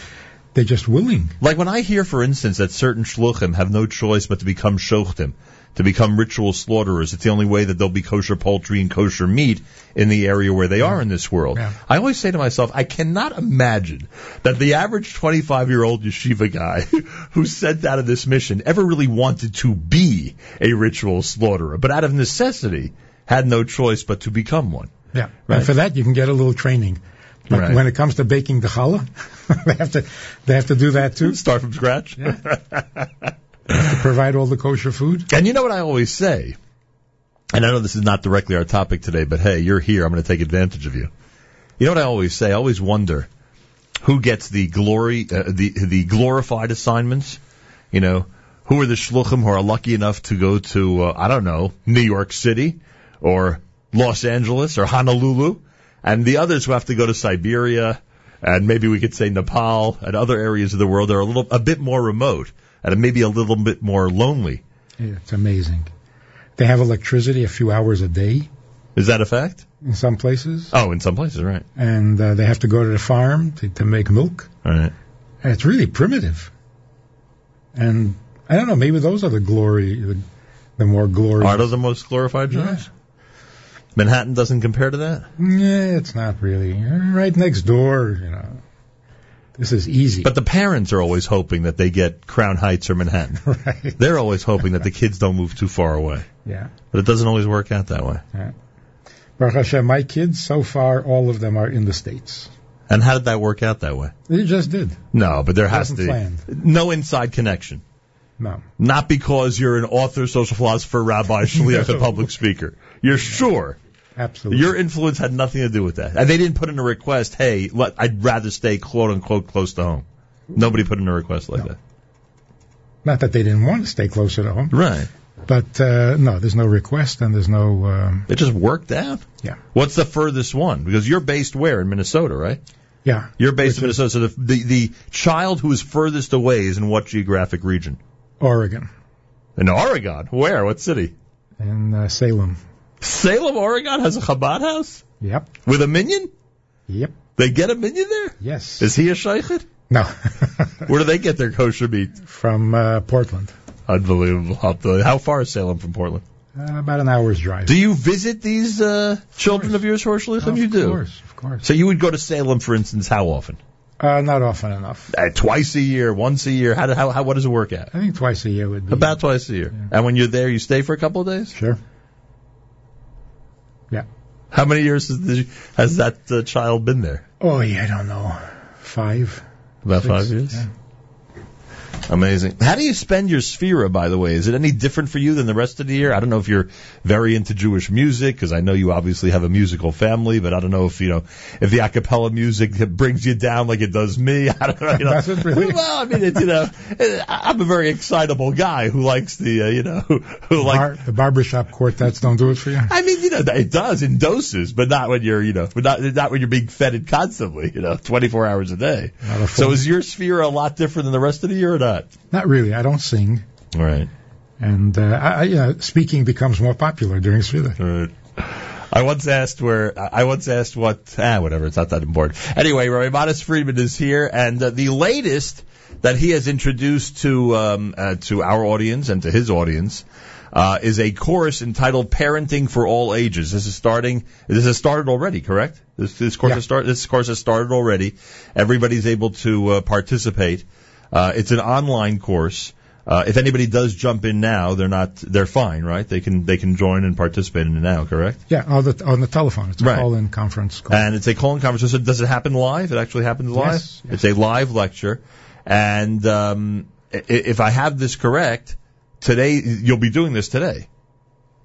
S17: they're just willing.
S6: Like when I hear, for instance, that certain shluchim have no choice but to become shochtim, to become ritual slaughterers. It's the only way that there'll be kosher poultry and kosher meat in the area where they are in this world.
S17: Yeah.
S6: I always say to myself, I cannot imagine that the average 25 year old yeshiva guy who sent out of this mission ever really wanted to be a ritual slaughterer, but out of necessity had no choice but to become one.
S17: Yeah.
S6: Right.
S17: And for that, you can get a little training. But
S6: Right.
S17: when it comes to baking the challah, they have to, they have to do that too.
S6: Start from scratch.
S17: to provide all the kosher food.
S6: And you know what I always say? And I know this is not directly our topic today, but hey, you're here. I'm going to take advantage of you. You know what I always say? I always wonder who gets the glory, uh, the the glorified assignments. You know, who are the shluchim who are lucky enough to go to uh, I don't know New York City or Los Angeles or Honolulu, and the others who have to go to Siberia and maybe we could say Nepal and other areas of the world that are a little a bit more remote and maybe a little bit more lonely.
S17: Yeah, it's amazing. They have electricity a few hours a day
S6: Is that a fact?
S17: in some places,
S6: Oh, in some places, right.
S17: and uh, they have to go to the farm to, to make milk.
S6: All right.
S17: And it's really primitive. And I don't know, maybe those are the glory, the, the more glorious.
S6: Are those the most glorified jobs? Manhattan doesn't compare to that?
S17: Yeah, it's not really. Right next door, you know. This is easy.
S6: But the parents are always hoping that they get Crown Heights or Manhattan.
S17: right.
S6: They're always hoping that the kids don't move too far away.
S17: Yeah.
S6: But it doesn't always work out that way.
S17: yeah. Baruch Hashem, my kids, so far, all of them are in the States.
S6: And how did that work out that way?
S17: It just did.
S6: No, but there has to be
S17: planned.
S6: no inside connection.
S17: No.
S6: Not because you're an author, social philosopher, rabbi, shliach, and public speaker. You're sure.
S17: Absolutely.
S6: Your influence had nothing to do with that. And they didn't put in a request, hey, let, I'd rather stay quote unquote close to home. Nobody put in a request like that.
S17: Not that they didn't want to stay closer to home.
S6: Right.
S17: But, uh, no, there's no request and there's no, um,
S6: It just worked out.
S17: Yeah.
S6: What's the furthest one? Because you're based where? In Minnesota, right?
S17: yeah.
S6: You're based in Minnesota. So the, the, the child who is furthest away is in what geographic region?
S17: Oregon
S6: In Oregon. Where? What city?
S17: In uh, Salem.
S6: Salem, Oregon has a Chabad house?
S17: Yep.
S6: With a minyan?
S17: Yep.
S6: They get a minyan there?
S17: Yes.
S6: Is he a shochet?
S17: No.
S6: Where do they get their kosher meat?
S17: From uh, Portland.
S6: Unbelievable. You. How far is Salem from Portland?
S17: Uh, about an hour's drive.
S6: Do you visit these uh, children of yours who are shlichim?
S17: Of
S6: You do.
S17: course, of course.
S6: So you would go to Salem, for instance, how often?
S17: Uh, not often enough.
S6: Uh, twice a year, once a year. How, do- how, how what does it work out?
S17: I think twice a year would be.
S6: About twice a year. And when you're there, you stay for a couple of days.
S17: Sure.
S6: How many years has, the, has that uh, child been there?
S17: Oh, yeah, I don't know. Five.
S6: About
S17: Six,
S6: five years.
S17: yeah.
S6: Amazing. How do you spend your Sefira, by the way? Is it any different for you than the rest of the year? I don't know if you're very into Jewish music, because I know you obviously have a musical family, but I don't know if, you know, if the a cappella music brings you down like it does me. I don't know. You know.
S17: Really?
S6: Well, I mean, it's, you know, I'm a very excitable guy who likes the, uh, you know, who, who like,
S17: Bar- the barbershop quartets don't do it for you?
S6: I mean, it does in doses, but not when you're, you know, but not, not when you're being fed it constantly, you know, 24 hours a day.
S17: A
S6: So is your sphere a lot different than the rest of the year or not?
S17: Not really. I don't sing.
S6: All right.
S17: And uh, I, you know, speaking becomes more popular during Sefira.
S6: Right. I once asked where I once asked what ah whatever it's not that important. Anyway, Rabbi Manis Friedman is here, and uh, the latest that he has introduced to um, uh, to our audience and to his audience uh, is a course entitled "Parenting for All Ages." This is starting. This has started already, correct? This, this course has started. This course has started already. Everybody's able to uh, participate. Uh, it's an online course. Uh, if anybody does jump in now, they're not. They're fine, right? They can they can join and participate in it now, correct?
S17: Yeah, on the on the telephone. It's a
S6: Right.
S17: call-in conference call.
S6: And it's a call-in conference. So does it happen live? It actually happens live.
S17: Yes,
S6: It's a live lecture, and um, if I have this correct, today you'll be doing this today.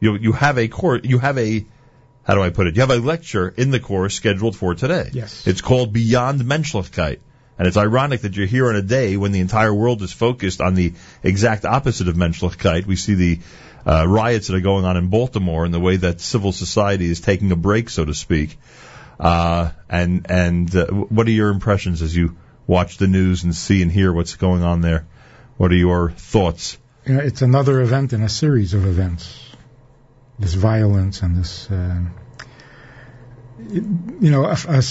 S6: You you have a course. You have a how do I put it? You have a lecture in the course scheduled for today.
S17: Yes.
S6: It's called Beyond Menschlichkeit. And it's ironic that you're here on a day when the entire world is focused on the exact opposite of Menschlichkeit. We see the uh, riots that are going on in Baltimore and the way that civil society is taking a break, so to speak. Uh, and and uh, what are your impressions as you watch the news and see and hear what's going on there? What are your thoughts?
S17: You know, it's another event in a series of events. This violence and this, uh, you know, a, a,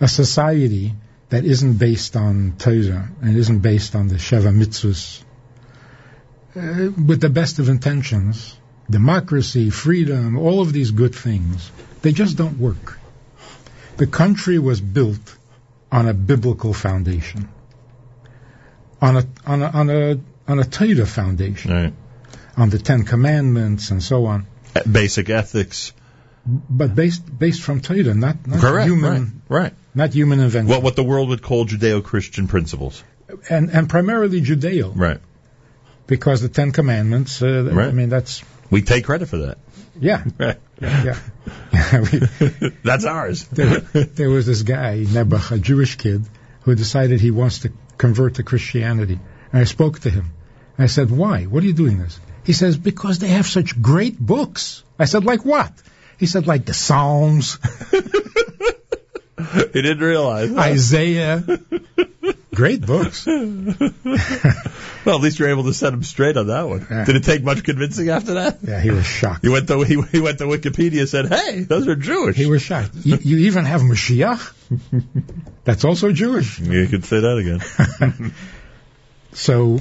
S17: a society that isn't based on Torah and isn't based on the Sheva Mitzvahs, uh, with the best of intentions, democracy, freedom, all of these good things, they just don't work. The country was built on a biblical foundation, on a on a on a on a Torah foundation,
S6: Right.
S17: on the Ten Commandments and so on,
S6: Basic ethics.
S17: but based based from Torah, not not
S6: Correct.
S17: human
S6: right. Right.
S17: not human invention,
S6: What what the world would call Judeo-Christian principles.
S17: and and primarily Judeo,
S6: Right.
S17: because the Ten Commandments. Uh, I mean, that's
S6: We take credit for that.
S17: yeah,
S6: Right.
S17: yeah. We-
S6: That's ours.
S17: there, there was this guy, Nebuch, a Jewish kid, who decided he wants to convert to Christianity. And I spoke to him. I said, why? What are you doing this? He says, because they have such great books. I said, like what? He said, like the Psalms,
S6: he didn't realize.
S17: Isaiah. great books.
S6: Well, at least you're able to set him straight on that one.
S17: Yeah.
S6: Did it take much convincing after that?
S17: Yeah, he was shocked.
S6: You went to he, he went to Wikipedia and said, "Hey, those are Jewish."
S17: He was shocked. You, you even have Mashiach? That's also Jewish.
S6: You could say that again.
S17: So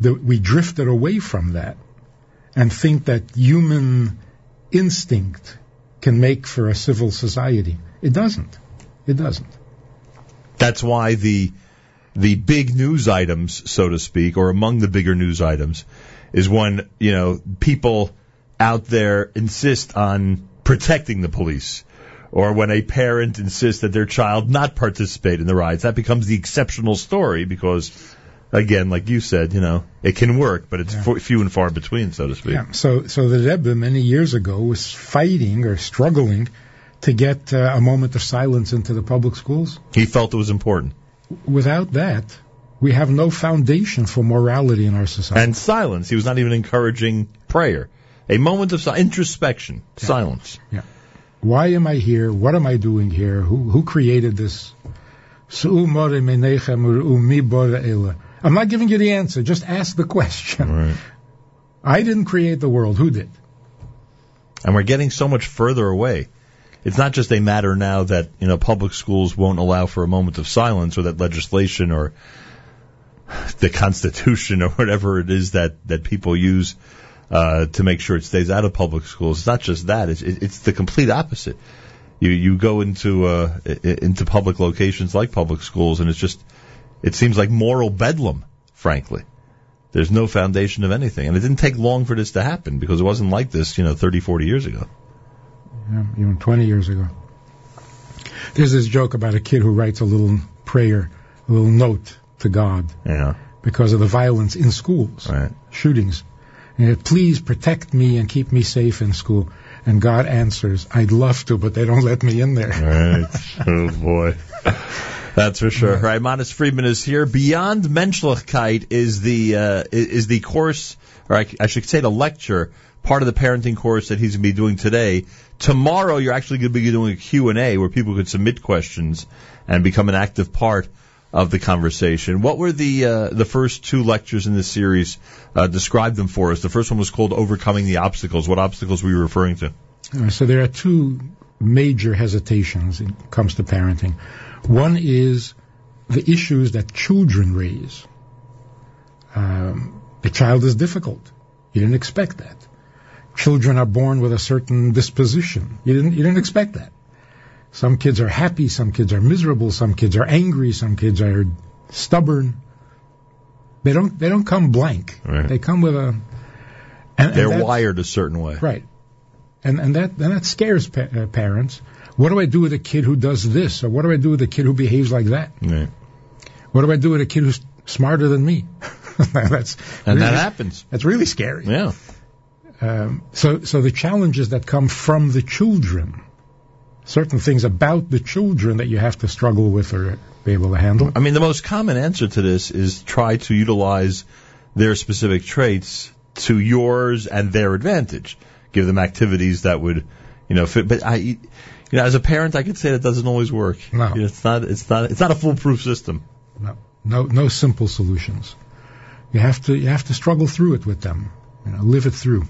S17: the, we drifted away from that and think that human instinct can make for a civil society. It doesn't. It doesn't.
S6: That's why the the big news items, so to speak, or among the bigger news items, is when you know people out there insist on protecting the police, or when a parent insists that their child not participate in the riots. That becomes the exceptional story because, again, like you said, you know, it can work, but it's f- few and far between, so to speak.
S17: Yeah. So, so the Rebbe many years ago was fighting or struggling to get uh, a moment of silence into the public schools.
S6: He felt it was important.
S17: Without that, we have no foundation for morality in our society.
S6: And silence. He was not even encouraging prayer. A moment of si- introspection, silence.
S17: Yeah. Why am I here? What am I doing here? Who who created this? I'm not giving you the answer. Just ask the question.
S6: Right.
S17: I didn't create the world. Who did?
S6: And we're getting so much further away. It's not just a matter now that, you know, public schools won't allow for a moment of silence or that legislation or the Constitution or whatever it is that, that people use uh, to make sure it stays out of public schools. It's not just that. It's, it's the complete opposite. You you go into uh, into public locations like public schools, and it's just it seems like moral bedlam. Frankly, there's no foundation of anything, and it didn't take long for this to happen because it wasn't like this, you know, 30, 40 years ago.
S17: yeah, even 20 years ago. There's this joke about a kid who writes a little prayer, a little note to God
S6: Yeah.
S17: because of the violence in schools,
S6: Right.
S17: shootings. And please protect me and keep me safe in school. And God answers, I'd love to, but they don't let me in there.
S6: Right. oh boy. That's for sure. Right, Manis Friedman is here. Beyond Menschlichkeit is the uh, is the course, or I, I should say the lecture, part of the parenting course that he's going to be doing today. Tomorrow, you're actually going to be doing a Q and A where people could submit questions and become an active part of the conversation. What were the uh, the first two lectures in this series? Uh, describe them for us. The first one was called "Overcoming the Obstacles." What obstacles were you referring to?
S17: So there are two major hesitations when it comes to parenting. One is the issues that children raise. Um, a child is difficult. You didn't expect that. Children are born with a certain disposition. You didn't you didn't expect that. Some kids are happy, some kids are miserable, some kids are angry, some kids are stubborn. They don't they don't come blank.
S6: Right.
S17: They come with a and, and
S6: They're
S17: that's-
S6: wired a certain way.
S17: Right. And and that and that scares pa- uh, parents. What do I do with a kid who does this, or what do I do with a kid who behaves like that?
S6: Right.
S17: What do I do with a kid who's smarter than me? that's
S6: And that happens.
S17: That's really scary.
S6: Yeah.
S17: Um, so so the challenges that come from the children, certain things about the children that you have to struggle with or be able to handle.
S6: I mean, the most common answer to this is try to utilize their specific traits to yours and their advantage. Give them activities that would, you know, fit. But I, you know, as a parent, I could say that doesn't always work.
S17: No.
S6: You know, it's not. It's not. It's not a foolproof system.
S17: No, no, no simple solutions. You have to you have to struggle through it with them. You know, live it through.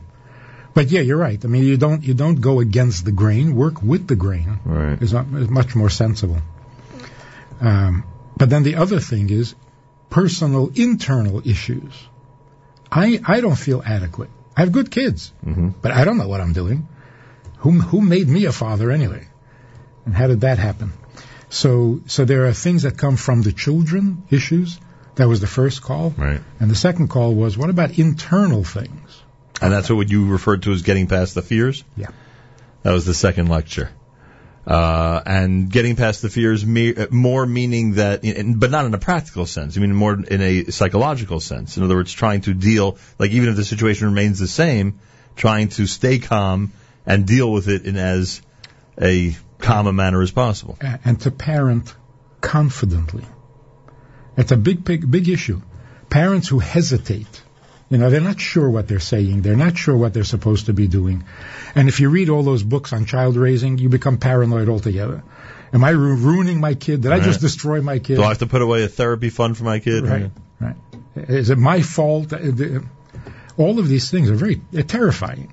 S17: But yeah, you're right. I mean, you don't you don't go against the grain. Work with the grain.
S6: Right.
S17: Is, not, is much more sensible. Um, but then the other thing is personal internal issues. I I don't feel adequate. I have good kids, but I don't know what I'm doing. Who who made me a father anyway? And how did that happen? So so there are things that come from the children issues. That was the first call.
S6: Right.
S17: And the second call was what about internal things?
S6: And that's what you referred to as getting past the fears.
S17: Yeah.
S6: That was the second lecture. Uh, and getting past the fears, me, uh, more meaning that, in, but not in a practical sense. I mean, more in a psychological sense. In other words, trying to deal, like even if the situation remains the same, trying to stay calm and deal with it in as a calm a manner as possible.
S17: And to parent confidently. It's a big big big issue. Parents who hesitate. You know, they're not sure what they're saying. They're not sure what they're supposed to be doing. And if you read all those books on child raising, you become paranoid altogether. Am I ru- ruining my kid? Did I just destroy my kid?
S6: Do I have to put away a therapy fund for my kid?
S17: Right, right. Is it my fault? Uh, All of these things are very terrifying.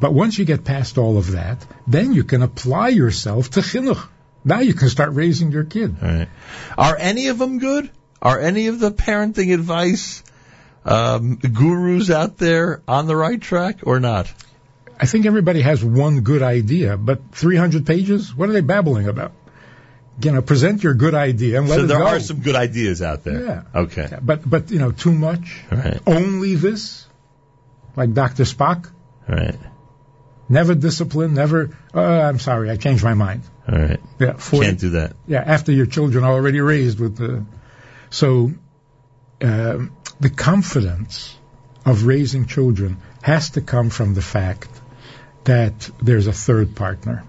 S17: But once you get past all of that, then you can apply yourself to chinuch. Now you can start raising your kid.
S6: Right. Are any of them good? Are any of the parenting advice um, gurus out there on the right track or not?
S17: I think everybody has one good idea, but 300 pages? What are they babbling about? You know, present your good idea and let
S6: so there
S17: go.
S6: are some good ideas out there.
S17: Yeah.
S6: Okay.
S17: But but you know, too much.
S6: Right.
S17: Only this, like Doctor Spock.
S6: Right.
S17: Never discipline. Never. Uh, I'm sorry, I changed my mind.
S6: All right.
S17: Yeah, 40
S6: Can't do that.
S17: Yeah, after your children are already raised with the. So, um, the confidence of raising children has to come from the fact that there's a third partner.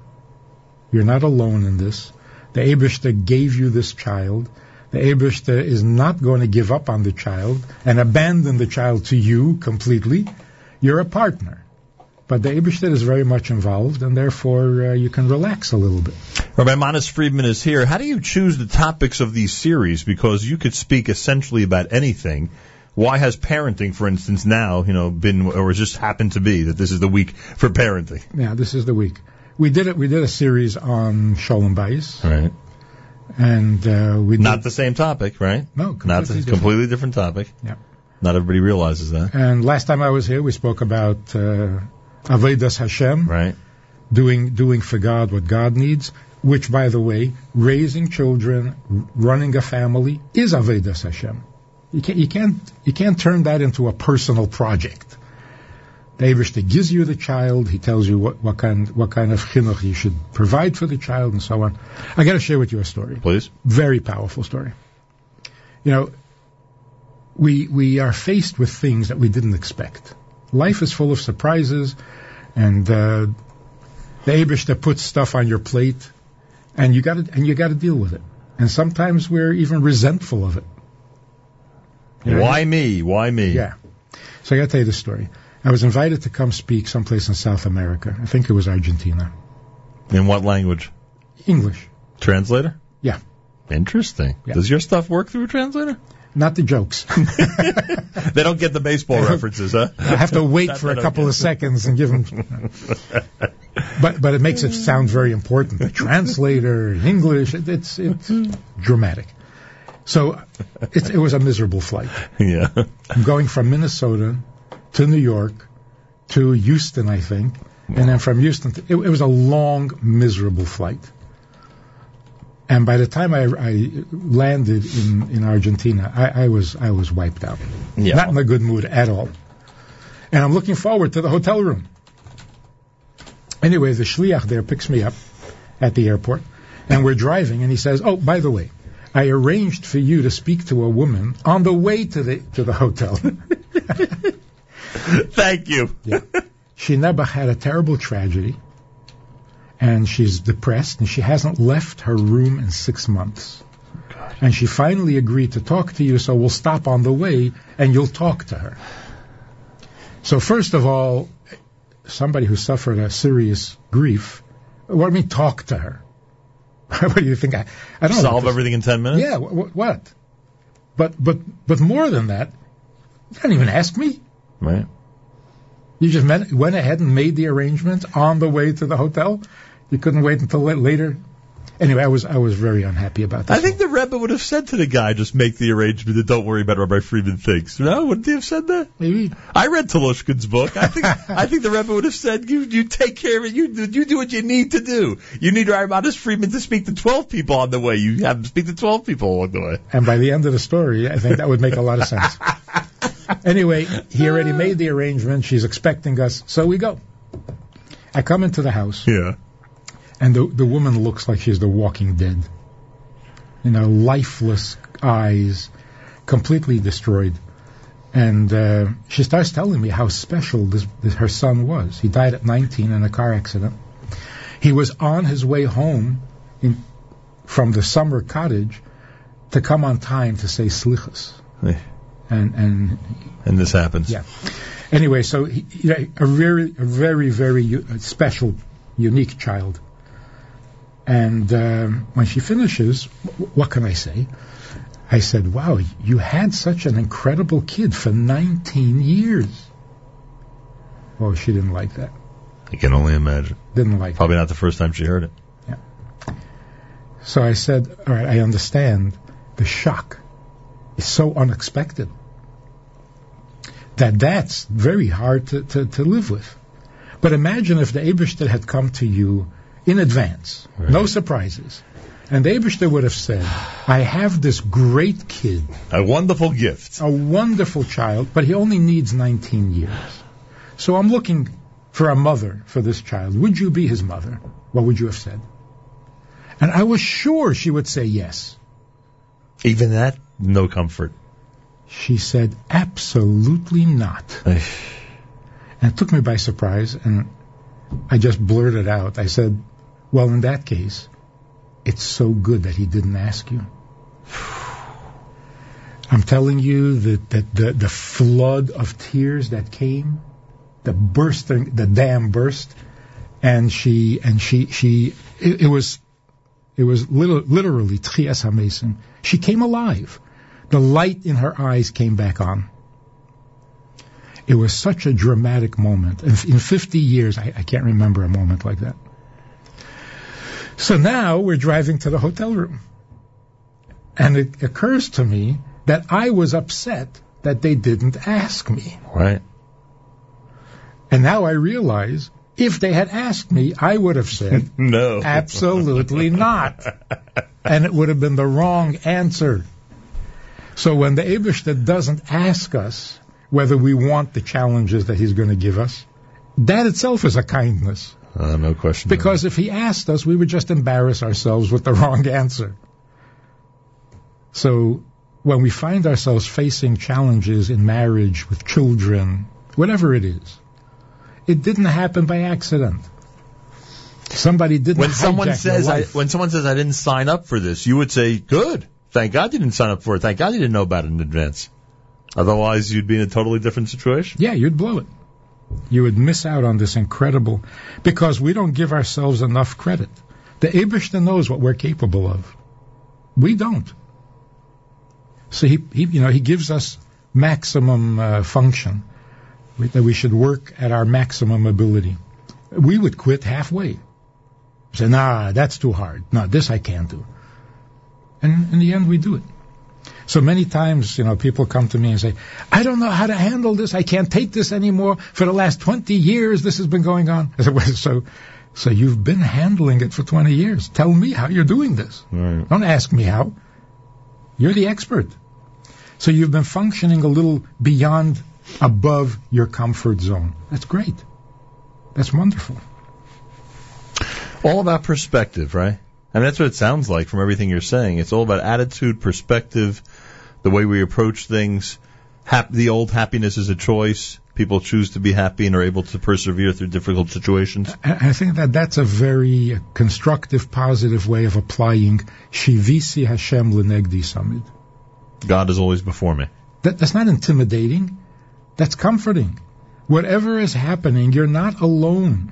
S17: You're not alone in this. The Abishta gave you this child. The Abishta is not going to give up on the child and abandon the child to you completely. You're a partner. But the Abishta is very much involved, and therefore uh, you can relax a little bit.
S6: Rabbi Manis Friedman is here. How do you choose the topics of these series? Because you could speak essentially about anything. Why has parenting, for instance, now, you know, been, or just happened to be that this is the week for parenting?
S17: Yeah, this is the week. We did it. We did a series on Sholem Bayis,
S6: Right.
S17: and uh, we did,
S6: Not the same topic, right?
S17: No,
S6: Not
S17: completely
S6: the
S17: different.
S6: completely different topic.
S17: Yeah.
S6: Not everybody realizes that.
S17: And last time I was here, we spoke about uh, Avodas Hashem,
S6: Right.
S17: doing doing for God what God needs. Which, by the way, raising children, running a family is avodas Hashem. You can't you can't you can't turn that into a personal project. The Eibishter gives you the child. He tells you what, what kind what kind of chinuch you should provide for the child, and so on. I got to share with you a story.
S6: Please.
S17: Very powerful story. You know, we we are faced with things that we didn't expect. Life is full of surprises, and uh, the Eibishter puts stuff on your plate, and you got to and you got to deal with it. And sometimes we're even resentful of it. You know?
S6: Why me? Why me?
S17: Yeah. So I got to tell you this story. I was invited to come speak someplace in South America. I think it was Argentina.
S6: In what language?
S17: English.
S6: Translator?
S17: Yeah.
S6: Interesting.
S17: Yeah.
S6: Does your stuff work through a translator?
S17: Not the jokes.
S6: They don't get the baseball references, huh?
S17: I have to wait for a couple of seconds and give them. but but it makes it sound very important. The translator, English, it, it's it's dramatic. So it, it was a miserable flight.
S6: Yeah.
S17: I'm going from Minnesota to New York to Houston, I think, and then from Houston, to, it, it was a long, miserable flight. And by the time I, I landed in, in Argentina, I, I was I was wiped out.
S6: Yeah.
S17: Not in a good mood at all. And I'm looking forward to the hotel room. Anyway, the shliach there picks me up at the airport, and we're driving, and he says, "Oh, by the way, I arranged for you to speak to a woman on the way to the to the hotel."
S6: Thank you.
S17: Yeah. She never had a terrible tragedy, and she's depressed, and she hasn't left her room in six months. And she finally agreed to talk to you, so we'll stop on the way, and you'll talk to her. So first of all, somebody who suffered a serious grief, what do you mean talk to her? what do you think? I, I don't know.
S6: Solve everything in ten minutes?
S17: Yeah, wh- what? But but but more than that, you didn't even ask me.
S6: Right.
S17: You just met, went ahead and made the arrangements on the way to the hotel. You couldn't wait until later. Anyway, I was I was very unhappy about this.
S6: I think the Rebbe would have said to the guy, just make the arrangement and don't worry about what Rabbi Friedman thinks. No, wouldn't he have said that?
S17: Maybe.
S6: I read Telushkin's book. I think I think the Rebbe would have said, you you take care of it. You do- you do what you need to do. You need Rabbi Manis Friedman to speak to 12 people on the way. You have him speak to 12 people along the way.
S17: And by the end of the story, I think that would make a lot of sense. anyway, he already made the arrangement. She's expecting us, so we go. I come into the house.
S6: Yeah.
S17: And the the woman looks like she's the Walking Dead. You know, lifeless eyes, completely destroyed. And uh, she starts telling me how special this, this her son was. He died at 19 in a car accident. He was on his way home in, from the summer cottage to come on time to say slichas. And and
S6: And this happens.
S17: yeah. Anyway, so he, a very, a very, very u- special, unique child. And um, when she finishes, wh- what can I say? I said, "Wow, you had such an incredible kid for 19 years." Well, she didn't like that.
S6: I can only imagine.
S17: Didn't like.
S6: Probably not the first time she heard it. Yeah.
S17: So I said, "All right, I understand the shock is so unexpected that that's very hard to, to, to live with. But imagine if the Abishter had come to you in advance, no surprises, and the Abishter would have said, I have this great kid,
S6: A wonderful gift.
S17: a wonderful child, but he only needs 19 years. So I'm looking for a mother for this child. Would you be his mother? What would you have said? And I was sure she would say yes.
S6: Even that, no comfort.
S17: She said, absolutely not. And it took me by surprise, and I just blurted out. I said, well, in that case, it's so good that he didn't ask you. I'm telling you that, that the, the flood of tears that came, the bursting, the dam burst, and she, and she, she, it, it was, it was lit- literally Trias. She came alive. The light in her eyes came back on. It was such a dramatic moment. In, in 50 years, I, I can't remember a moment like that. So now we're driving to the hotel room. And it occurs to me that I was upset that they didn't ask me.
S6: Right.
S17: And now I realize If they had asked me, I would have said,
S6: no.
S17: absolutely not. and it would have been the wrong answer. So when the Abishta doesn't ask us whether we want the challenges that he's going to give us, that itself is a kindness.
S6: Uh, no question.
S17: Because if he asked us, we would just embarrass ourselves with the wrong answer. So when we find ourselves facing challenges in marriage, with children, whatever it is, it didn't happen by accident. Somebody didn't.
S6: when someone says I, when someone says I didn't sign up for this, you would say, "Good, thank God you didn't sign up for it. Thank God you didn't know about it in advance. Otherwise, you'd be in a totally different situation."
S17: Yeah, you'd blow it. You would miss out on this incredible, because we don't give ourselves enough credit. The Abishta knows what we're capable of. We don't. So he, he you know, he gives us maximum uh, function that we should work at our maximum ability. We would quit halfway. Say, nah, that's too hard. No, this I can't do. And in the end, we do it. So many times, you know, people come to me and say, I don't know how to handle this. I can't take this anymore. For the last 20 years, this has been going on. I said, well, so, so you've been handling it for 20 years. Tell me how you're doing this.
S6: Right.
S17: Don't ask me how. You're the expert. So you've been functioning a little beyond, above your comfort zone. That's great. That's wonderful.
S6: All about perspective, right? And that's what it sounds like from everything you're saying. It's all about attitude, perspective, the way we approach things. Hap- the old happiness is a choice. People choose to be happy and are able to persevere through difficult situations.
S17: I I think that that's a very constructive, positive way of applying Shivisi Hashem Lenegdi Samid.
S6: God is always before me.
S17: That, that's not intimidating. That's comforting. Whatever is happening, you're not alone.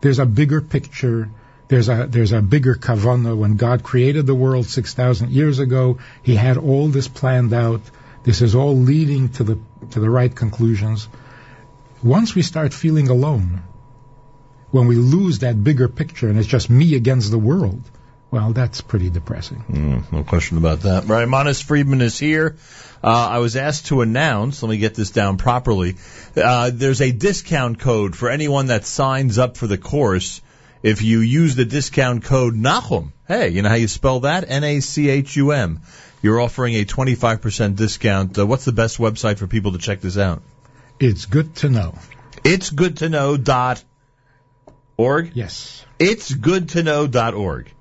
S17: There's a bigger picture. There's a there's a bigger kavana. When God created the world six thousand years ago, He had all this planned out. This is all leading to the to the right conclusions. Once we start feeling alone, when we lose that bigger picture and it's just me against the world, well, that's pretty depressing.
S6: Mm, no question about that. Manis Friedman is here. Uh, I was asked to announce, let me get this down properly. Uh, there's a discount code for anyone that signs up for the course. If you use the discount code Nachum, hey, you know how you spell that? N-A-C-H-U-M. You're offering a 25% discount. Uh, what's the best website for people to check this out?
S17: It's good to know.
S6: It's good to know dot org.
S17: Yes.
S6: It's good to know dot org.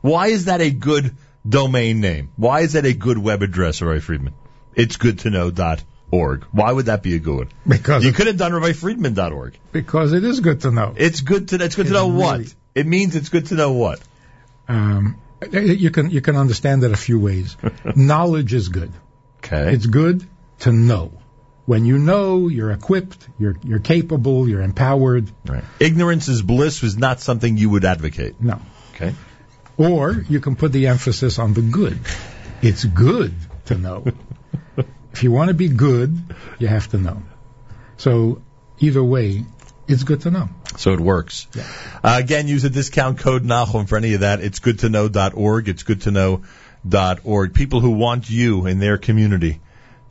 S6: Why is that a good domain name? Why is that a good web address, Roy Friedman? It's good to know dot org. Why would that be a good one?
S17: Because
S6: you could have done org.
S17: Because it is good to know.
S6: It's good to it's good to
S17: It
S6: know what. It means it's good to know what.
S17: Um, you can you can understand it a few ways. Knowledge is good.
S6: Okay.
S17: It's good to know. When you know, you're equipped, you're you're capable, you're empowered.
S6: Right. Ignorance is bliss was not something you would advocate.
S17: No.
S6: Okay.
S17: Or you can put the emphasis on the good. It's good to know. if you want to be good, you have to know. So either way, it's good to know.
S6: So it works. Uh, again, use the discount code Nachum for any of that. It's good to know.org. It's good to know.org. People who want you in their community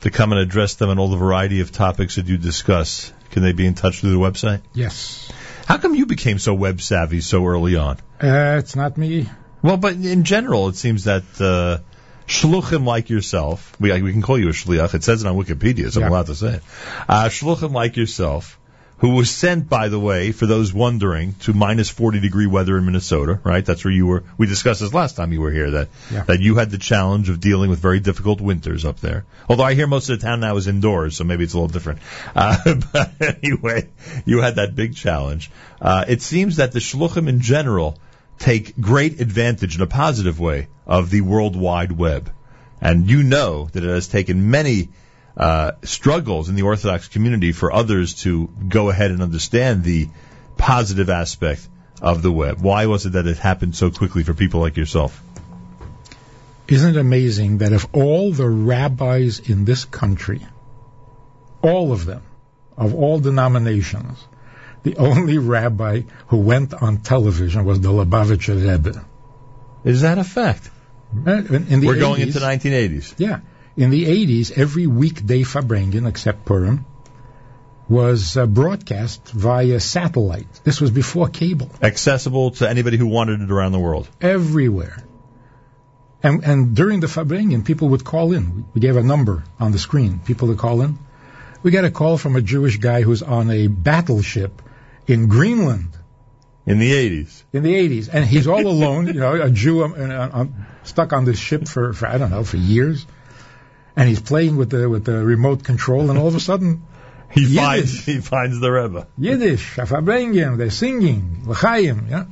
S6: to come and address them on all the variety of topics that you discuss, can they be in touch through the website?
S17: Yes.
S6: How come you became so web savvy so early on?
S17: Uh, it's not me.
S6: Well, but in general, it seems that uh, shluchim like yourself, we, we can call you a shliach. It says it on Wikipedia, so I'm allowed to say it. Uh, shluchim like yourself, who was sent, by the way, for those wondering, to minus 40 degree weather in Minnesota, right? That's where you were. We discussed this last time you were here, that,
S17: Yeah.
S6: that you had the challenge of dealing with very difficult winters up there. Although I hear most of the town now is indoors, so maybe it's a little different. Uh, but anyway, you had that big challenge. Uh, it seems that the shluchim in general take great advantage in a positive way of the World Wide Web. And you know that it has taken many uh, struggles in the Orthodox community for others to go ahead and understand the positive aspect of the web. Why was it that it happened so quickly for people like yourself?
S17: Isn't it amazing that if all the rabbis in this country, all of them, of all denominations, the only rabbi who went on television was the Lubavitcher Rebbe.
S6: Is that a fact?
S17: In, in the
S6: We're going
S17: 80s
S6: into 1980s.
S17: Yeah. In the 80s, every weekday Farbrengen, except Purim, was uh, broadcast via satellite. This was before cable.
S6: Accessible to anybody who wanted it around the world.
S17: Everywhere. And, and during the Farbrengen, people would call in. We gave a number on the screen. People would call in. We got a call from a Jewish guy who's on a battleship in Greenland.
S6: In the 80s.
S17: In the 80s. And he's all alone, you know, a Jew um, uh, um, stuck on this ship for, for, I don't know, for years. And he's playing with the, with the remote control, and all of a sudden,
S6: He
S17: Yiddish.
S6: finds he finds the Rebbe.
S17: Yiddish, Farbrengen, they're singing, L'chaim, yeah.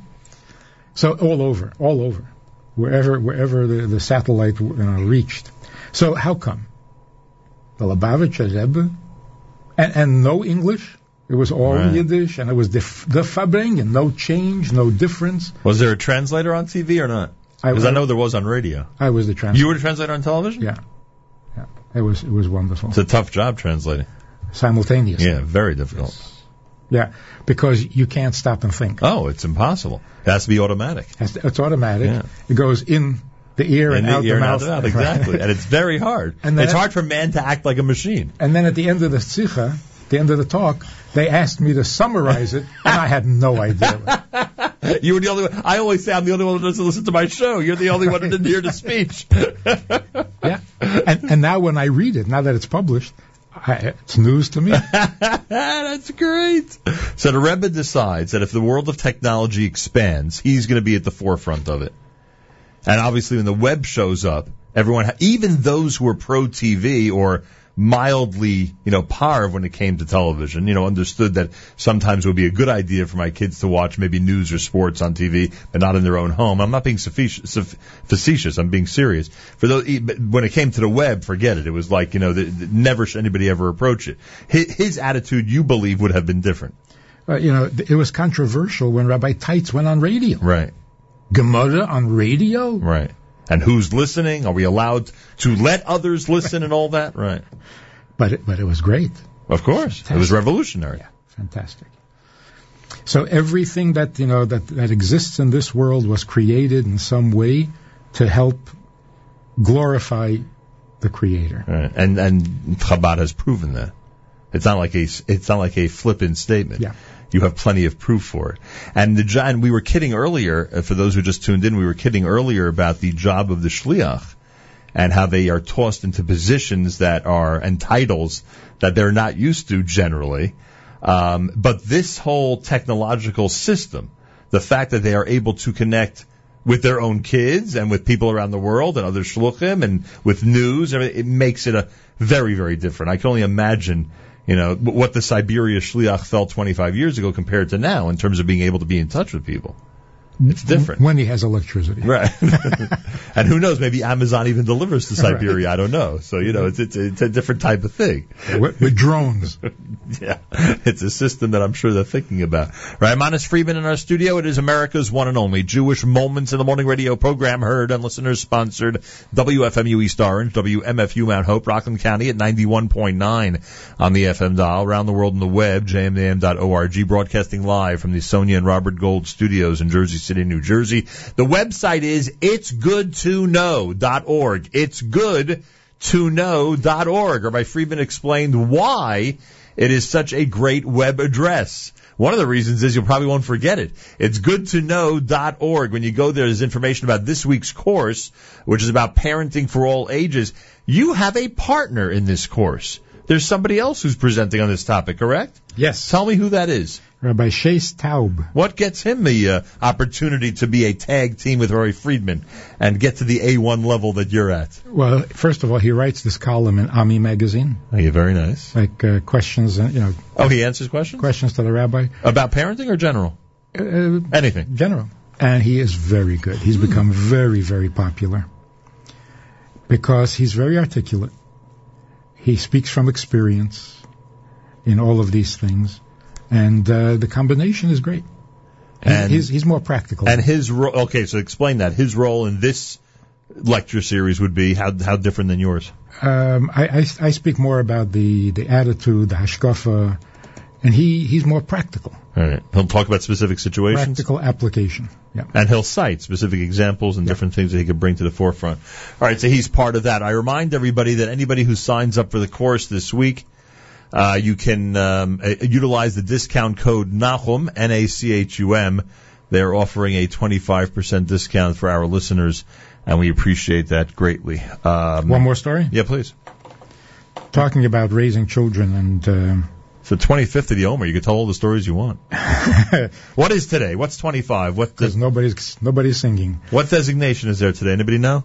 S17: So all over, all over, wherever wherever the, the satellite you know, reached. So how come? The Lubavitcher Rebbe, and, and no English. It was all
S6: Right.
S17: Yiddish, and it was the the Farbrengen. No change, no difference.
S6: Was there a translator on TV or not? Because I,
S17: I-
S6: know there was on radio.
S17: I was the translator.
S6: You were the translator on television?
S17: Yeah, yeah. It was it was wonderful.
S6: It's a tough job translating.
S17: Simultaneous.
S6: Yeah, very difficult.
S17: Yeah, because you can't stop and think.
S6: Oh, it's impossible. It has to be automatic.
S17: To- It's automatic.
S6: Yeah.
S17: It goes in the ear
S6: In
S17: and
S6: the
S17: out
S6: ear
S17: the
S6: and out
S17: mouth.
S6: the mouth, exactly. and it's very hard.
S17: And
S6: it's hard for man to act like a machine.
S17: And then at the end of the sikha, the end of the talk, they asked me to summarize it, and I had no idea.
S6: You were the only one. I always say I'm the only one that doesn't listen to my show. You're the only one that didn't hear the speech.
S17: yeah. And, and now when I read it, now that it's published, I, it's news to me.
S6: That's great. So the Rebbe decides that if the world of technology expands, he's going to be at the forefront of it. And obviously, when the web shows up, everyone, even those who are pro TV or mildly, you know, parv when it came to television, you know, understood that sometimes it would be a good idea for my kids to watch maybe news or sports on TV, but not in their own home. I'm not being facetious. I'm being serious. For those, when it came to the web, forget it. It was like, you know, the, the, never should anybody ever approach it. His, his attitude, you believe, would have been different.
S17: Uh, you know, it was controversial when Rabbi Teitz went on radio.
S6: Right.
S17: Gemara on radio?
S6: Right. And who's listening? Are we allowed to let others listen and all that? Right.
S17: But it, but it was great.
S6: Of course. It was revolutionary.
S17: Fantastic. So everything that you know that that exists in this world was created in some way to help glorify the Creator.
S6: Right. And and Chabad has proven that. It's not like a it's not like a flippant statement.
S17: Yeah.
S6: You have plenty of proof for it. And the and we were kidding earlier. uh, For those who just tuned in, we were kidding earlier about the job of the shliach and how they are tossed into positions that are and titles that they're not used to generally. Um, but this whole technological system, the fact that they are able to connect with their own kids and with people around the world and other shluchim and with news, it makes it a very, very different. I can only imagine, you know, what the Siberia shliach felt 25 years ago compared to now in terms of being able to be in touch with people. It's different.
S17: When he has electricity.
S6: Right. and who knows, maybe Amazon even delivers to Siberia, I don't know. So, you know, it's, it's, it's a different type of thing.
S17: With, with drones.
S6: yeah. It's a system that I'm sure they're thinking about. Right, Manis Friedman in our studio. It is America's one and only Jewish Moments in the Morning radio program heard and listeners sponsored WFMU East Orange, WMFU Mount Hope, Rockland County at 91.9 on the FM dial, around the world on the web, jmintheam.org, broadcasting live from the Sonia and Robert Gold studios in Jersey City, New Jersey. The website is itsgoodtoknow.org. It's good to know.org. Rabbi Friedman explained why it is such a great web address. One of the reasons is you probably won't forget it. It's good to know.org. When you go there, there's information about this week's course, which is about parenting for all ages. You have a partner in this course. There's somebody else who's presenting on this topic, correct?
S17: Yes.
S6: Tell me who that is.
S17: Rabbi Shais Taub.
S6: What gets him the uh, opportunity to be a tag team with Roy Friedman and get to the A1 level that you're at?
S17: Well, first of all, he writes this column in Ami magazine.
S6: Oh, yeah, very nice.
S17: Like uh, questions, uh, you know.
S6: Oh, he answers questions?
S17: Questions to the rabbi.
S6: About parenting or general?
S17: Uh,
S6: Anything.
S17: General. And he is very good. He's become very, very popular because he's very articulate. He speaks from experience in all of these things, and uh, the combination is great.
S6: And-
S17: he's he's more practical.
S6: And his role, okay, so explain that. His role in this lecture series would be how, how different than yours?
S17: um, I, I I speak more about the the attitude, the hashkafa, and he he's more practical,
S6: All right. He'll talk about specific situations.
S17: practical application. Yeah.
S6: And he'll cite specific examples and different things that he could bring to the forefront. All right, so he's part of that. I remind everybody that anybody who signs up for the course this week, Uh, you can um, uh, utilize the discount code NACHUM, N-A-C-H-U-M. They're offering a 25% discount for our listeners, and we appreciate that greatly. Um,
S17: One more story?
S6: Yeah, please.
S17: Talking about raising children and. Uh,
S6: It's the 25th of the Omer. You can tell all the stories you want. what is today? What's 25? What
S17: Because nobody's nobody's singing.
S6: what designation is there today? Anybody know?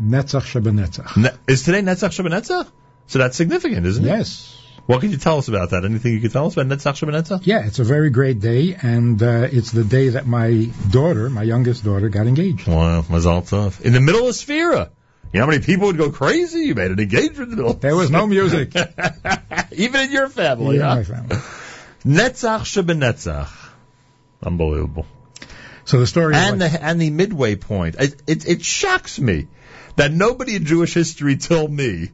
S17: Netzach Shebenetzach.
S6: Ne- is today Netzach Shebenetzach? So that's significant, isn't it?
S17: Yes.
S6: What can you tell us about that? Anything you can tell us about Netzach Shebenetzach?
S17: Yeah, it's a very great day, and uh, it's the day that my daughter, my youngest daughter, got engaged.
S6: Wow, Mazal Tov. In the middle of Sefira. You know how many people would go crazy? You made an engagement in the middle.
S17: There was no music.
S6: Even in your family,
S17: Yeah,
S6: huh?
S17: my family.
S6: Netzach Shebenetzach. Unbelievable.
S17: So the story is
S6: and
S17: like-
S6: the and the midway point. It, it it shocks me that nobody in Jewish history till me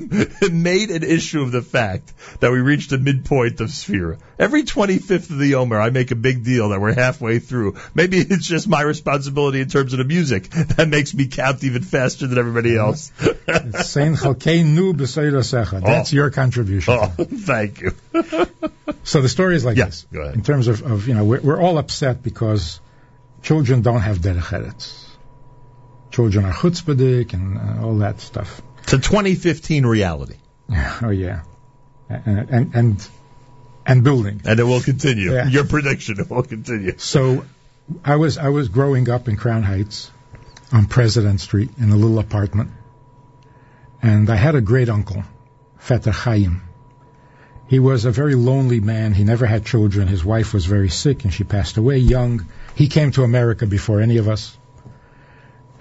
S6: made an issue of the fact that we reached the midpoint of Sefira. Every 25th of the Omer, I make a big deal that we're halfway through. Maybe it's just my responsibility in terms of the music that makes me count even faster than everybody else.
S17: It's Sein Chalkeinu B'Seira Secha. Oh. That's your contribution.
S6: Oh, thank you.
S17: So the story is like this.
S6: go ahead.
S17: In terms of, of you know, we're, we're all upset because children don't have derech eretz. Children are chutzpahdik and uh, all that stuff.
S6: It's a 2015 reality.
S17: Oh yeah, and and and, and building.
S6: And it will continue.
S17: Yeah.
S6: Your prediction, it will continue.
S17: So I was I was growing up in Crown Heights on President Street in a little apartment, and I had a great uncle, Fetter Chaim. He was a very lonely man. He never had children. His wife was very sick, and she passed away young. He came to America before any of us,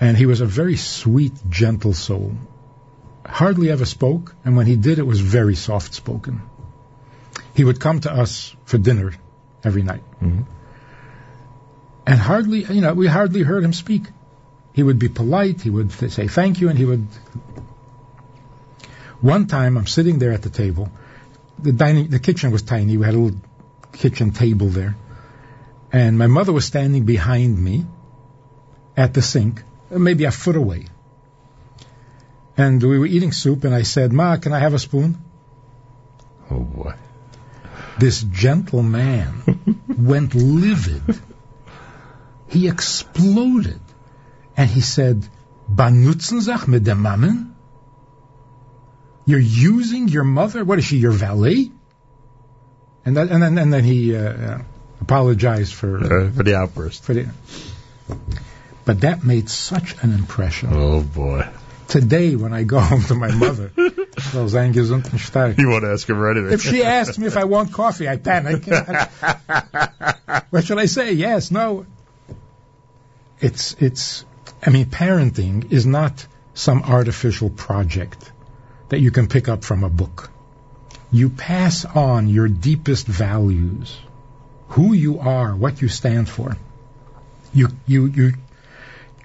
S17: and he was a very sweet, gentle soul. Hardly ever spoke, and when he did, it was very soft spoken. He would come to us for dinner every night and hardly, you know, we hardly heard him speak. He would be polite, he would th- say thank you, and he would. One time, I'm sitting there at the table. The dining, the kitchen was tiny. We had a little kitchen table there, and my mother was standing behind me at the sink, maybe a foot away. And we were eating soup, and I said, "Ma, can I have a spoon?"
S6: Oh boy.
S17: This gentle man went livid. He exploded. And he said, Banutzen sich mit dem Mammen? You're using your mother? What is she, your valet? And, that, and, then, and then he uh, uh, apologized for,
S6: Uh, for the outburst.
S17: for the. But that made such an impression.
S6: Oh boy.
S17: Today, when I go home to my mother, well, sein gesund.
S6: You won't ask her for anything.
S17: If she asks me if I want coffee, I panic. what should I say? Yes, no. It's it's. I mean, parenting is not some artificial project that you can pick up from a book. You pass on your deepest values, who you are, what you stand for. You you you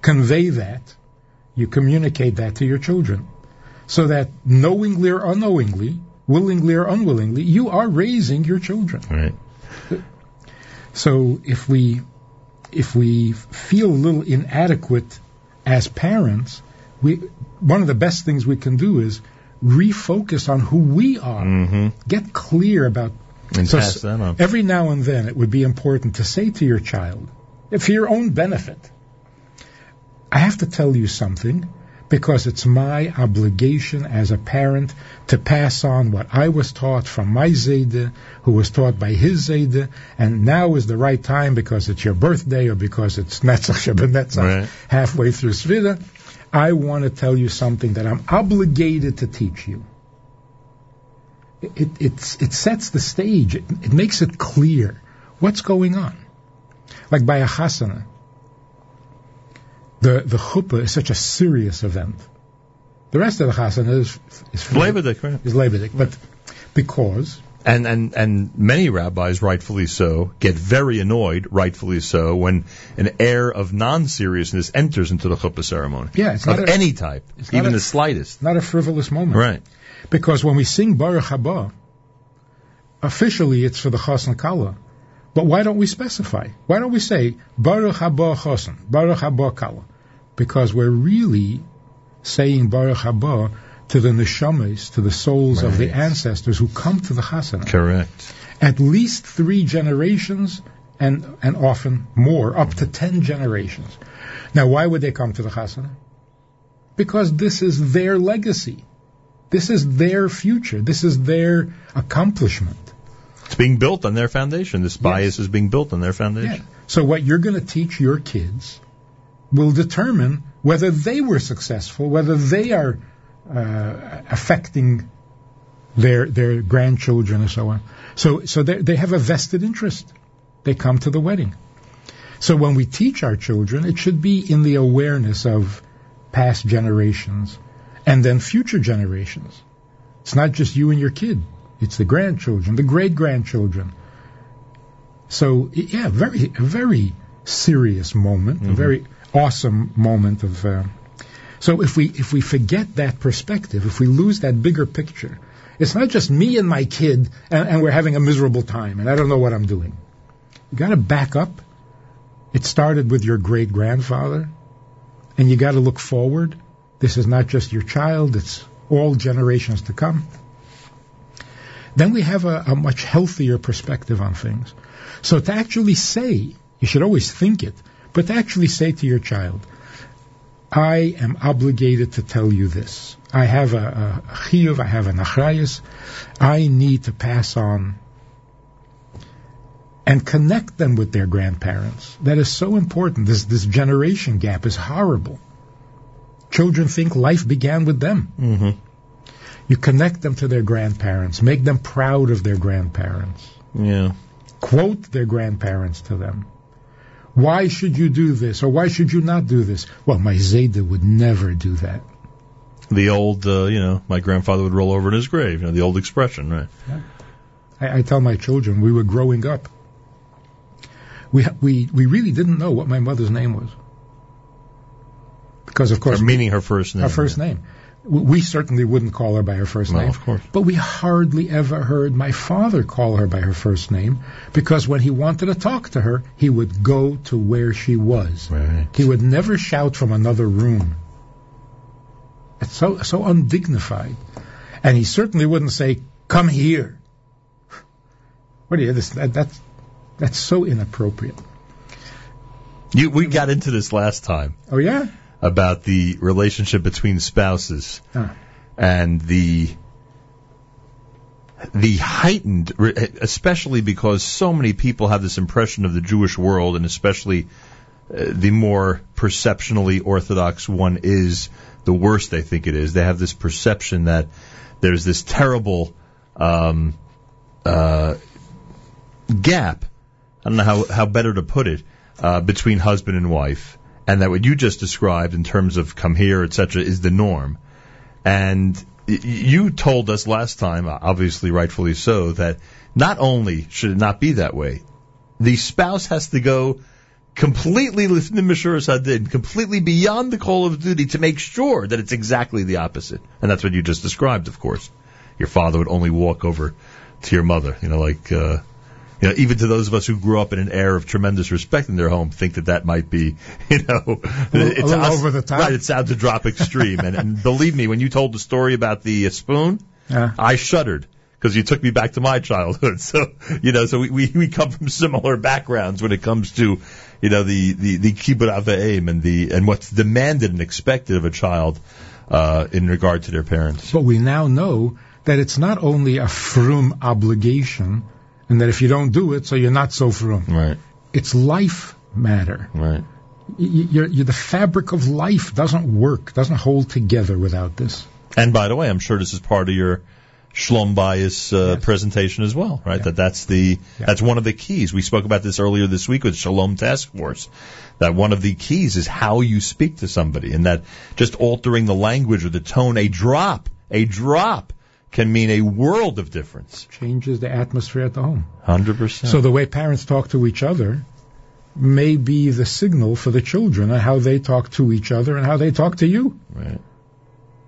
S17: convey that, you communicate that to your children, so that knowingly or unknowingly, willingly or unwillingly, you are raising your children.
S6: Right.
S17: So if we if we feel a little inadequate as parents, we one of the best things we can do is refocus on who we are.
S6: Mm-hmm.
S17: Get clear about
S6: And
S17: so
S6: pass that on.
S17: every now and then it would be important to say to your child, for your own benefit, I have to tell you something because it's my obligation as a parent to pass on what I was taught from my Zayde, who was taught by his Zayde, and now is the right time because it's your birthday or because it's Netzach Shebenetzach,
S6: Right.
S17: halfway through Sefira. I want to tell you something that I'm obligated to teach you. It, it's, it sets the stage. It, it makes it clear what's going on. Like by a chasana, the, the chuppah is such a serious event. The rest of the chasana is, is
S6: Lebedik, right?
S17: Is but because
S6: And, and, and many rabbis, rightfully so, get very annoyed, rightfully so, when an air of non-seriousness enters into the chuppah ceremony.
S17: Yeah, it's
S6: of
S17: not
S6: any type,
S17: it's not
S6: even
S17: a-
S6: the slightest.
S17: not a frivolous moment.
S6: Right.
S17: Because when we sing Baruch Haba, officially it's for the Chasna Kala. But why don't we specify? Why don't we say Baruch Haba Chasna, Baruch Haba Kala? Because we're really saying Baruch Haba to the neshamas, to the souls of the ancestors who come to the chasana.
S6: Correct.
S17: At least three generations, and and often more, up to ten generations. Now, why would they come to the chasana? Because this is their legacy. This is their future. This is their accomplishment.
S6: It's being built on their foundation. This bayis is being built on their foundation. Yeah.
S17: So what you're going to teach your kids will determine whether they were successful, whether they are uh, affecting their their grandchildren and so on. So so they they have a vested interest. They come to the wedding. So when we teach our children, it should be in the awareness of past generations and then future generations. It's not just you and your kid. It's the grandchildren, the great grandchildren. So yeah, very a very serious moment, a very awesome moment of. Uh, so if we if we forget that perspective, if we lose that bigger picture, it's not just me and my kid, and, and we're having a miserable time, and I don't know what I'm doing. You got to back up. It started with your great grandfather, and you got to look forward. This is not just your child; it's all generations to come. Then we have a, a much healthier perspective on things. So to actually say, you should always think it, but actually say to your child, I am obligated to tell you this. I have a, a chiyuv, I have an achrayus. I need to pass on and connect them with their grandparents. That is so important. This this generation gap is horrible. Children think life began with them.
S6: Mm-hmm.
S17: You connect them to their grandparents, make them proud of their grandparents,
S6: Yeah.
S17: quote their grandparents to them. Why should you do this or why should you not do this? Well, my Zayda would never do that.
S6: The old, uh, you know, my grandfather would roll over in his grave. You know, the old expression, right?
S17: I, I tell my children we were growing up. We we we really didn't know what my mother's name was because, of course,
S6: Or meaning her first name.
S17: her first name. We certainly wouldn't call her by her first
S6: No,
S17: name.
S6: of course.
S17: But we hardly ever heard my father call her by her first name because when he wanted to talk to her, he would go to where she was.
S6: Right.
S17: He would never shout from another room. It's so so undignified. And he certainly wouldn't say, "Come here." What do you? This, that, that's that's so inappropriate.
S6: You, we got into this last time
S17: Oh yeah.
S6: About the relationship between spouses
S17: Ah.
S6: and the the heightened, especially because so many people have this impression of the Jewish world, and especially uh, the more perceptionally orthodox one is, the worse they think it is. They have this perception that there's this terrible um, uh, gap. I don't know how, how better to put it uh, between husband and wife, and that what you just described in terms of come here, etc., is the norm. And you told us last time, obviously rightfully so, that not only should it not be that way, the spouse has to go completely completely beyond the call of duty to make sure that it's exactly the opposite. And that's what you just described, of course. Your father would only walk over to your mother, you know, like, uh, you know, even to those of us who grew up in an air of tremendous respect in their home, think that that might be, you know,
S17: A little- a little over the top.
S6: Right, it sounds a drop extreme. and, and believe me, when you told the story about the uh, spoon,
S17: Yeah.
S6: I shuddered because you took me back to my childhood. So, you know, so we, we, we come from similar backgrounds when it comes to, you know, the, the, the kibbud eim and the, and what's demanded and expected of a child, uh, in regard to their parents.
S17: But we now know that it's not only a frum obligation, and that if you don't do it, so you're not so frum.
S6: Right.
S17: It's life matter.
S6: Right.
S17: You're, you're, the fabric of life doesn't work, doesn't hold together without this.
S6: And by the way, I'm sure this is part of your Shalom bayis uh, presentation as well, right? That that's the that's one of the keys. We spoke about this earlier this week with Shalom Task Force. That one of the keys is how you speak to somebody, and that just altering the language or the tone, a drop, a drop, can mean a world of difference.
S17: Changes the atmosphere at the home.
S6: Hundred percent.
S17: So the way parents talk to each other may be the signal for the children on how they talk to each other and how they talk to you.
S6: Right.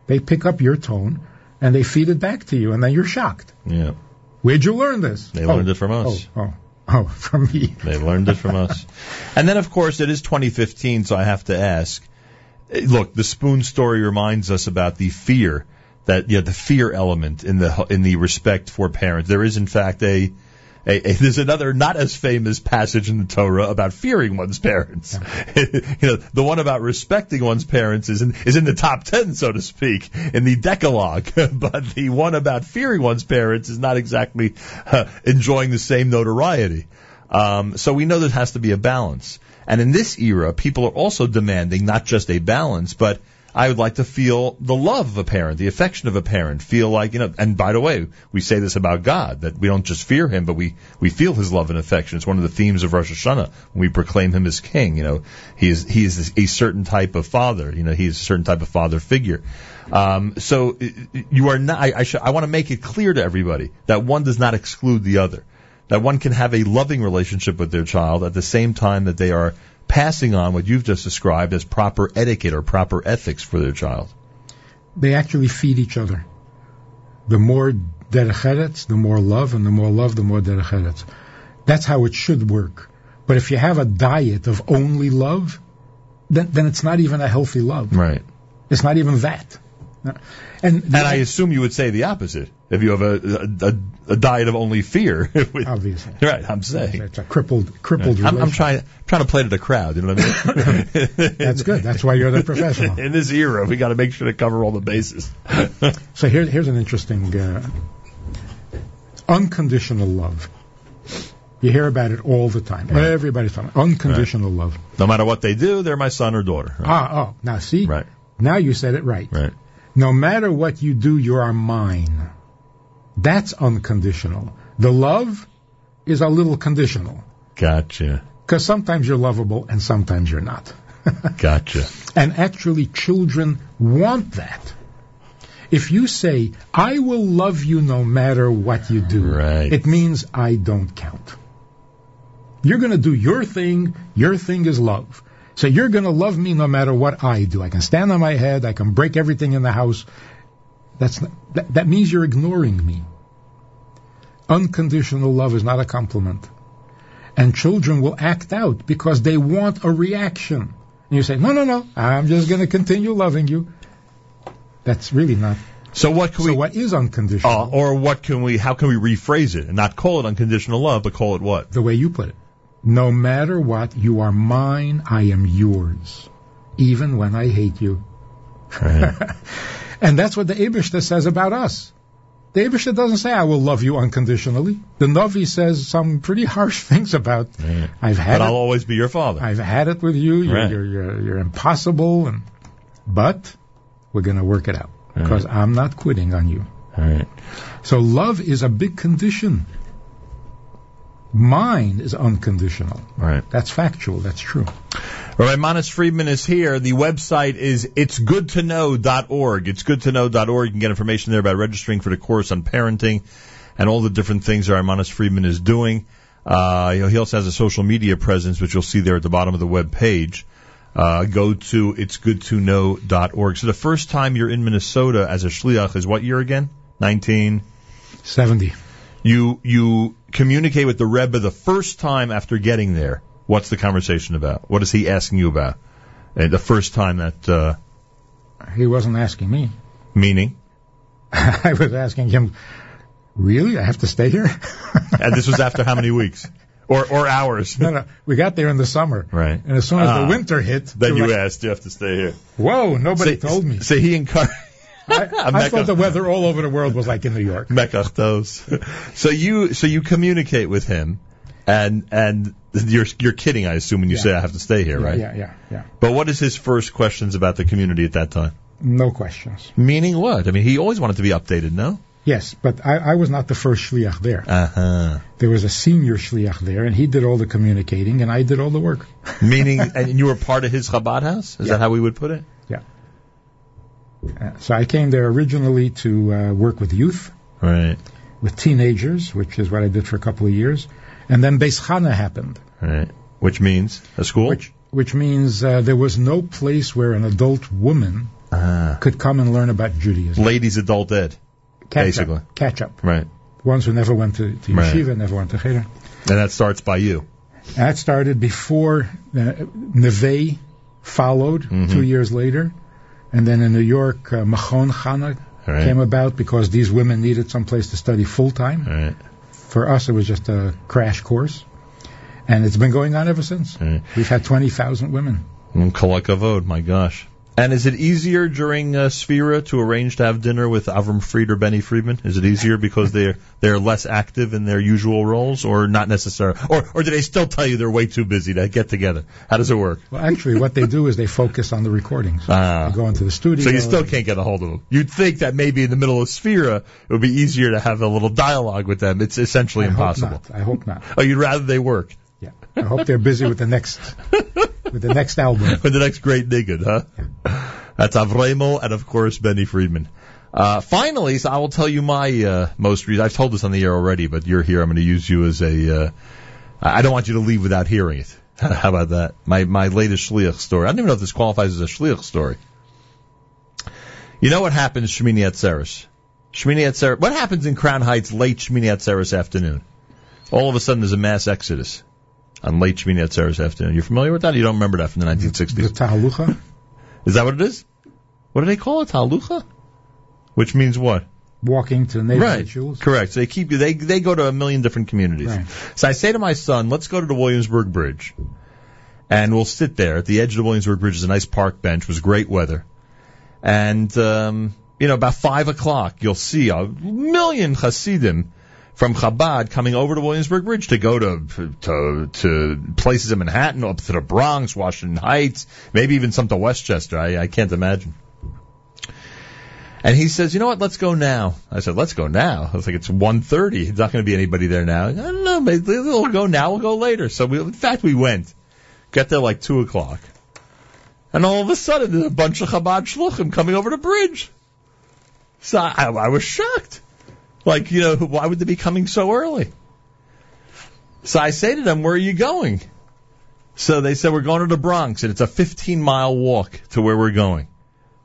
S17: They pick up your tone and they feed it back to you, and then you're shocked.
S6: Yeah.
S17: Where'd you learn this?
S6: They
S17: Oh,
S6: learned it from us.
S17: Oh, oh, oh, from me.
S6: They learned it from us. And then, of course, it is 2015, so I have to ask. Look, the spoon story reminds us about the fear that you know the fear element in the in the respect for parents. There is in fact a a, a, there's another not as famous passage in the Torah about fearing one's parents. you know, the one about respecting one's parents is in, is in the top ten, so to speak, in the Decalogue. but the one about fearing one's parents is not exactly uh, enjoying the same notoriety. Um, so we know there has to be a balance. And in this era, people are also demanding not just a balance, but I would like to feel the love of a parent, the affection of a parent, feel like, you know, and by the way, we say this about God, that we don't just fear Him, but we, we feel His love and affection. It's one of the themes of Rosh Hashanah when we proclaim Him as King. You know, He is, He is a certain type of father, you know, He is a certain type of father figure. Um, so you are not, I, I, sh- I want to make it clear to everybody that one does not exclude the other. That one can have a loving relationship with their child at the same time that they are passing on what you've just described as proper etiquette or proper ethics for their child.
S17: They actually feed each other. The more derech the more love, and the more love, the more derech That's how it should work. But if you have a diet of only love, then, then it's not even a healthy love.
S6: Right.
S17: It's not even that. And,
S6: and I assume you would say the opposite if you have a a, a diet of only fear.
S17: Obviously,
S6: right? I'm saying
S17: it's a crippled crippled.
S6: I'm, I'm, trying trying to play to the crowd. You know what I
S17: mean? That's good. That's why you're the professional.
S6: In this era, we got to make sure to cover all the bases.
S17: so here, here's an interesting uh, unconditional love. You hear about it all the time. Right. Everybody's talking about unconditional
S6: right.
S17: love.
S6: No matter what they do, they're my son or daughter.
S17: Right? Ah, oh, now see,
S6: right?
S17: Now you said it right.
S6: Right.
S17: No matter what you do, you are mine. That's unconditional. The love is a little conditional.
S6: Gotcha.
S17: Because sometimes you're lovable and sometimes you're not.
S6: gotcha.
S17: And actually, children want that. If you say, I will love you no matter what you do,
S6: right.
S17: it means I don't count. You're going to do your thing. Your thing is love. So you're going to love me no matter what I do. I can stand on my head. I can break everything in the house. That's that, that means you're ignoring me. Unconditional love is not a compliment. And children will act out because they want a reaction. And you say, no, no, no, I'm just going to continue loving you. That's really not.
S6: So what can
S17: so
S6: we?
S17: what is unconditional?
S6: Uh, or what can we? How can we rephrase it and not call it unconditional love, but call it what?
S17: The way you put it. No matter what, you are mine, I am yours, even when I hate you.
S6: Right.
S17: and that's what the Aibishter says about us. The Aibishter doesn't say, I will love you unconditionally. The Navi says some pretty harsh things about,
S6: right.
S17: I've had
S6: But
S17: it,
S6: I'll always be your father.
S17: I've had it with you, you're,
S6: Right.
S17: you're, you're, you're impossible, and, but we're going to work it out because I'm not quitting on you.
S6: Right.
S17: So love is a big condition. Mine is unconditional.
S6: Right.
S17: That's factual. That's true.
S6: All right, Manis Friedman is here. The website is itsgoodtoknow.org. It's goodtoknow.org. You can get information there about registering for the course on parenting and all the different things that Manis Friedman is doing. Uh, you know, he also has a social media presence, which you'll see there at the bottom of the web page. Uh, go to itsgoodtoknow.org. So the first time you're in Minnesota as a shliach is what year again? 1970.
S17: 70.
S6: You you communicate with the Rebbe the first time after getting there. What's the conversation about? What is he asking you about? Uh, the first time that uh,
S17: He wasn't asking me.
S6: meaning,
S17: I was asking him, really? I have to stay here?
S6: and this was after how many weeks or or hours?
S17: no, no. We got there in the summer.
S6: Right.
S17: And as soon as
S6: Ah.
S17: the winter hit,
S6: Then you
S17: like,
S6: asked, "Do you have to stay here?"
S17: Whoa, nobody told me.
S6: So he encouraged.
S17: I, I thought the weather all over the world was like in New York.
S6: Mekachtos. So you so you communicate with him, and and you're you're kidding, I assume, when you
S17: Yeah.
S6: say I have to stay here, right?
S17: Yeah, yeah, yeah.
S6: But what is his first questions about the community at that time?
S17: No questions.
S6: Meaning what? I mean, he always wanted to be updated, no?
S17: Yes, but I, I was not the first shliach there.
S6: Uh huh.
S17: There was a senior shliach there, and he did all the communicating, and I did all the work.
S6: Meaning, and you were part of his Chabad house? Is
S17: Yeah.
S6: that how we would put it?
S17: Yeah. Uh, so I came there originally to uh, work with youth,
S6: Right.
S17: with teenagers, which is what I did for a couple of years, and then Beis Chana happened,
S6: Right. Which means a school?
S17: which which means uh, there was no place where an adult woman
S6: Ah.
S17: could come and learn about Judaism.
S6: Ladies adult ed.
S17: Catch
S6: basically.
S17: up, catch up.
S6: Right.
S17: Ones who never went to, to
S6: Right.
S17: yeshiva, never went to cheder.
S6: And that starts by you.
S17: That started before uh, Neve followed
S6: Mhm.
S17: two years later, and then in New York, uh, Machon Chana
S6: Right.
S17: came about because these women needed some place to study full time.
S6: Right.
S17: For us, it was just a crash course, and it's been going on ever since.
S6: Right.
S17: We've had 20,000 women.
S6: Mm, Kol my gosh. And is it easier during uh, Sefira to arrange to have dinner with Avraham Fried or Benny Friedman? Is it easier because they're they're less active in their usual roles, or not necessarily? Or or do they still tell you they're way too busy to get together? How does it work?
S17: Well, actually, what they do is they focus on the recordings.
S6: Ah.
S17: They go into the studio.
S6: So you still can't get a hold of them. You'd think that maybe in the middle of Sefira it would be easier to have a little dialogue with them. It's essentially
S17: I hope
S6: impossible.
S17: not. I hope not.
S6: Oh, you'd rather they work.
S17: I hope they're busy with the next with the next album.
S6: with the next great niggin, huh? That's Avremo and of course Benny Friedman. Uh, finally, so I will tell you my uh, most recent. I've told this on the air already, but you're here. I'm going to use you as a. Uh, I I don't want you to leave without hearing it. How about that? My my latest shliach story. I don't even know if this qualifies as a shliach story. You know what happens Shmini Atzeres? Shmini Atzeres. What happens in Crown Heights late Shmini Atzeres afternoon? All of a sudden, there's a mass exodus on late Shmini Atzeres afternoon. You're familiar with that? You don't remember that from the 1960s?
S17: The Tahalucha?
S6: Is that what it is? What do they call it? Talucha? Which means what?
S17: Walking to the neighborhood
S6: Right.
S17: shuls.
S6: Correct. So they keep you. They they go to a million different communities.
S17: Right.
S6: So I say to my son, let's go to the Williamsburg Bridge, and we'll sit there at the edge of the Williamsburg Bridge. Is a nice park bench. It was great weather, and um, you know about five o'clock you'll see a million Hasidim from Chabad coming over to Williamsburg Bridge to go to to to places in Manhattan, up to the Bronx, Washington Heights, maybe even some to Westchester. I, I can't imagine. And he says, you know what, let's go now. I said, let's go now. I was like, it's 1.30. There's not going to be anybody there now. I don't know, maybe we'll go now, we'll go later. So we, in fact, we went. Got there like 2 o'clock. And all of a sudden, there's a bunch of Chabad shluchim coming over the bridge. So I, I was shocked. Like, you know, why would they be coming so early? So I say to them, where are you going? So they said, we're going to the Bronx, and it's a 15 mile walk to where we're going.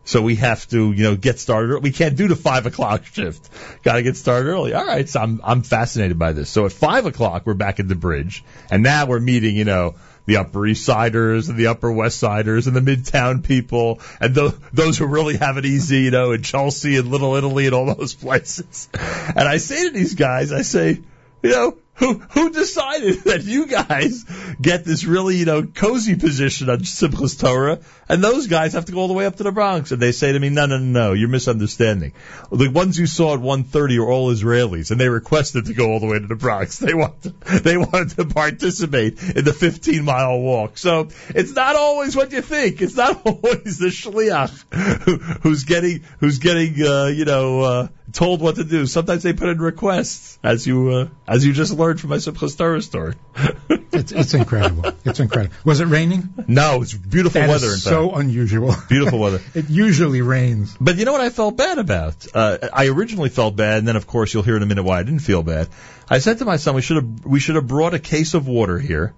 S6: So we have to, you know, get started. We can't do the five o'clock shift. Got to get started early. All right. So I'm, I'm fascinated by this. So at five o'clock, we're back at the bridge and now we're meeting, you know, the Upper East Siders and the Upper West Siders and the Midtown people and th- those who really have it easy, you know, in Chelsea and Little Italy and all those places. And I say to these guys, I say, you know, who who decided that you guys get this really you know cozy position on Simchas Torah, and those guys have to go all the way up to the Bronx? And they say to me, no, no, no, no, you're misunderstanding. The ones you saw at 1:30 are all Israelis, and they requested to go all the way to the Bronx. They want to, they wanted to participate in the 15 mile walk. So it's not always what you think. It's not always the shliach who, who's getting who's getting uh, you know. Uh, told what to do. Sometimes they put in requests, as you uh, as you just learned from my Simchas Torah story.
S17: It's, it's incredible. It's incredible. Was it raining?
S6: no, it's beautiful
S17: That
S6: weather.
S17: is
S6: in
S17: so
S6: fact.
S17: unusual.
S6: beautiful weather.
S17: It usually rains.
S6: But you know what I felt bad about? Uh, I originally felt bad, and then of course you'll hear in a minute why I didn't feel bad. I said to my son, we should have we should have brought a case of water here.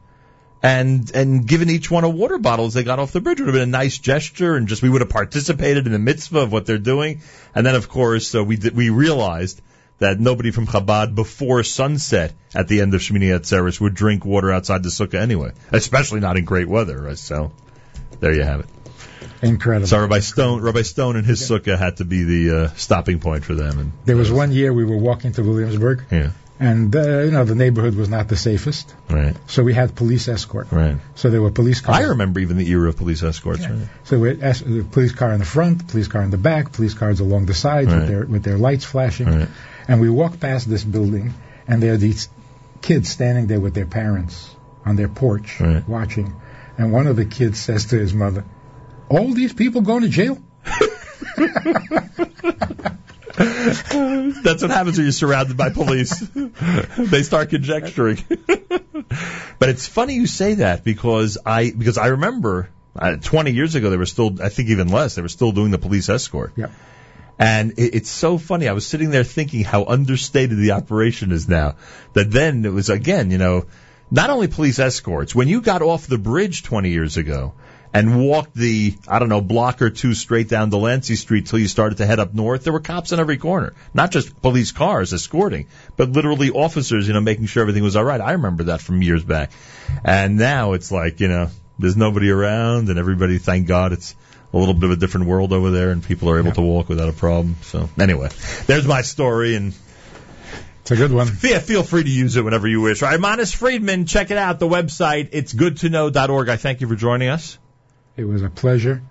S6: And and given each one a water bottle as they got off the bridge It would have been a nice gesture, and just we would have participated in the mitzvah of what they're doing. And then of course uh, we did, we realized that nobody from Chabad before sunset at the end of Shmini Atzeres would drink water outside the sukkah anyway, especially not in great weather. So there you have it.
S17: Incredible.
S6: So Rabbi Stone, Rabbi Stone and his sukkah had to be the uh, stopping point for them. And
S17: There was one year we were walking to Williamsburg,
S6: yeah,
S17: and uh, you know the neighborhood was not the safest,
S6: right,
S17: so we had police escort.
S6: right.
S17: So there were police cars.
S6: I remember even the era of police escorts. Right?
S17: So we had es- the police car in the front, police car in the back, police cars along the sides
S6: Right.
S17: with their with their lights flashing,
S6: Right.
S17: And we walked past this building, and there are these kids standing there with their parents on their porch
S6: Right.
S17: watching, and one of the kids says to his mother, "All these people going to jail?"
S6: That's what happens when you're surrounded by police. they start conjecturing. but it's funny you say that because I because I remember uh, 20 years ago they were still I think even less they were still doing the police escort.
S17: Yeah.
S6: And it, it's so funny. I was sitting there thinking how understated the operation is now. That then it was again, you know, not only police escorts. When you got off the bridge 20 years ago and walked the, I don't know, block or two straight down Delancey Street till you started to head up north, there were cops in every corner. Not just police cars escorting, but literally officers, you know, making sure everything was all right. I remember that from years back. And now it's like, you know, there's nobody around and everybody, thank God, it's a little bit of a different world over there, and people are able to walk without a problem. So anyway, there's my story, and
S17: it's a good one.
S6: Yeah, feel free to use it whenever you wish. All right, Manis Friedman, check it out. The website, it's goodtoknow.org. I thank you for joining us.
S17: It was a pleasure.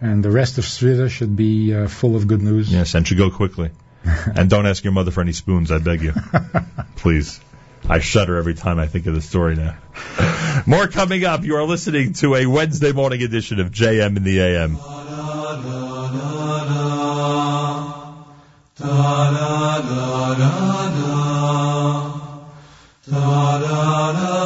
S17: And the rest of Sefira should be uh, full of good news.
S6: Yes, and should go quickly. and don't ask your mother for any spoons, I beg you. Please. I shudder every time I think of the story now. More coming up. You are listening to a Wednesday morning edition of JM in the AM.
S18: The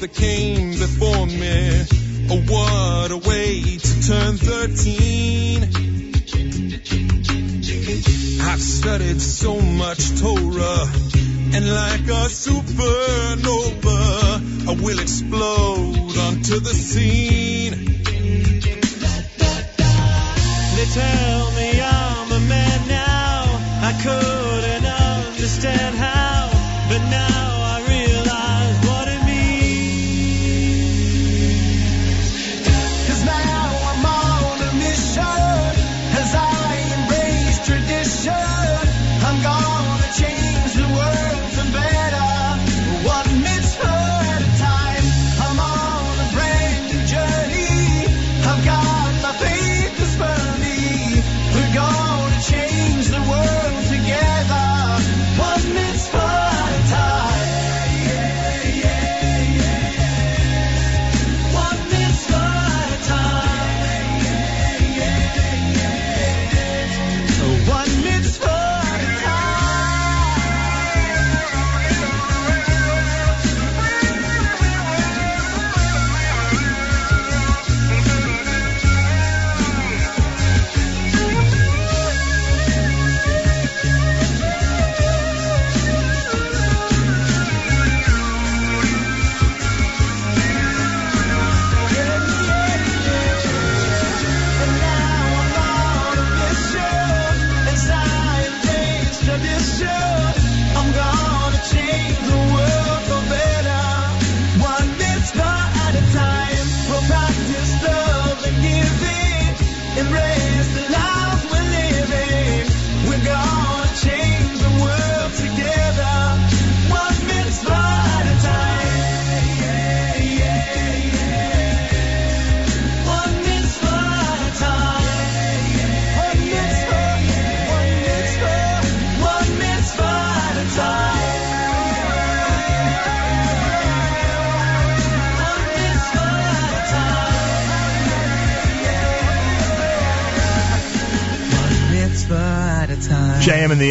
S18: that came before me. Oh, what a way to turn 13. I've studied so much Torah, and like a supernova, I will explode onto the scene. They tell me I'm a man now. I couldn't understand how,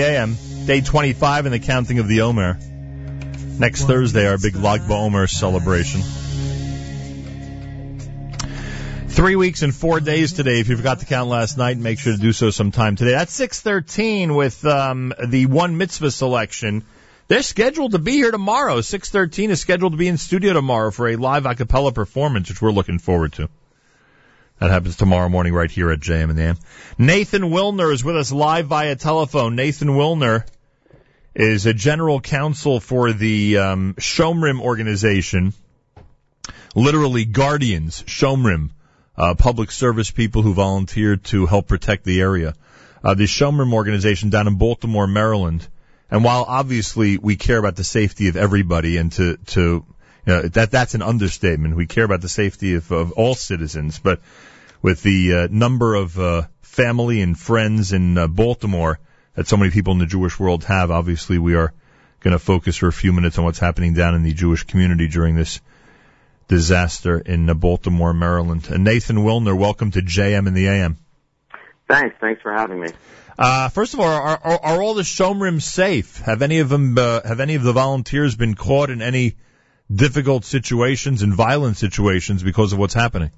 S6: a.m. Day 25 in the counting of the Omer. Next Thursday, our big Lag Ba'Omer celebration. Three weeks and four days today. If you forgot to count last night, make sure to do so sometime today. That's 613 with um, the one mitzvah selection. They're scheduled to be here tomorrow. 613 is scheduled to be in studio tomorrow for a live a cappella performance, which we're looking forward to. That happens tomorrow morning right here at JM in the AM. Nathan Willner is with us live via telephone. Nathan Willner is a general counsel for the um, Shomrim organization, literally guardians, Shomrim, uh, public service people who volunteered to help protect the area. Uh, the Shomrim organization down in Baltimore, Maryland. And while obviously we care about the safety of everybody and to, to, you know, that, that's an understatement. We care about the safety of, of all citizens, but with the uh, number of uh, family and friends in uh, Baltimore that so many people in the Jewish world have, obviously we are going to focus for a few minutes on what's happening down in the Jewish community during this disaster in uh, Baltimore, Maryland. And Nathan Willner, welcome to JM in the AM.
S19: Thanks. Thanks for having me.
S6: Uh, first of all, are, are, are all the Shomrim safe? Have any of them, uh, have any of the volunteers been caught in any difficult situations and violent situations because of what's happening?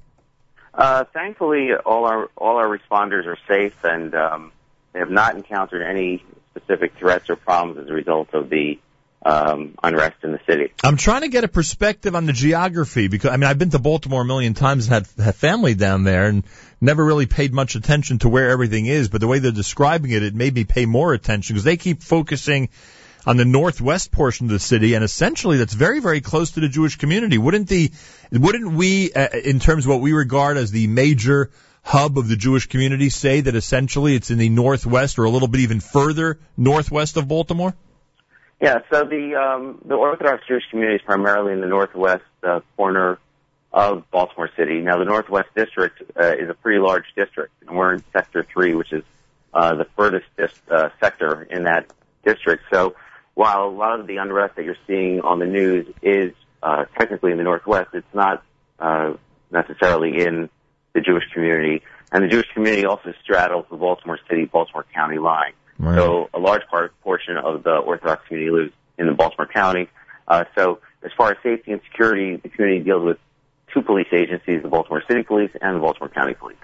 S19: Uh, thankfully, all our all our responders are safe, and um, they have not encountered any specific threats or problems as a result of the um, unrest in the city.
S6: I'm trying to get a perspective on the geography because I mean I've been to Baltimore a million times and had, had family down there and never really paid much attention to where everything is. But the way they're describing it, it made me pay more attention because they keep focusing on the northwest portion of the city and essentially that's very very close to the Jewish community. Wouldn't the wouldn't we, uh, in terms of what we regard as the major hub of the Jewish community, say that essentially it's in the northwest or a little bit even further northwest of Baltimore?
S19: Yeah, so the um, the Orthodox Jewish community is primarily in the northwest uh, corner of Baltimore City. Now, the Northwest District uh, is a pretty large district, and we're in Sector Three, which is uh, the furthest uh, sector in that district. So, while a lot of the unrest that you're seeing on the news is uh, technically in the Northwest, it's not uh, necessarily in the Jewish community, and the Jewish community also straddles the Baltimore City Baltimore County line.
S6: Right.
S19: So a large part portion of the Orthodox community lives in the Baltimore County. Uh, so as far as safety and security, the community deals with two police agencies, the Baltimore City Police and the Baltimore County Police.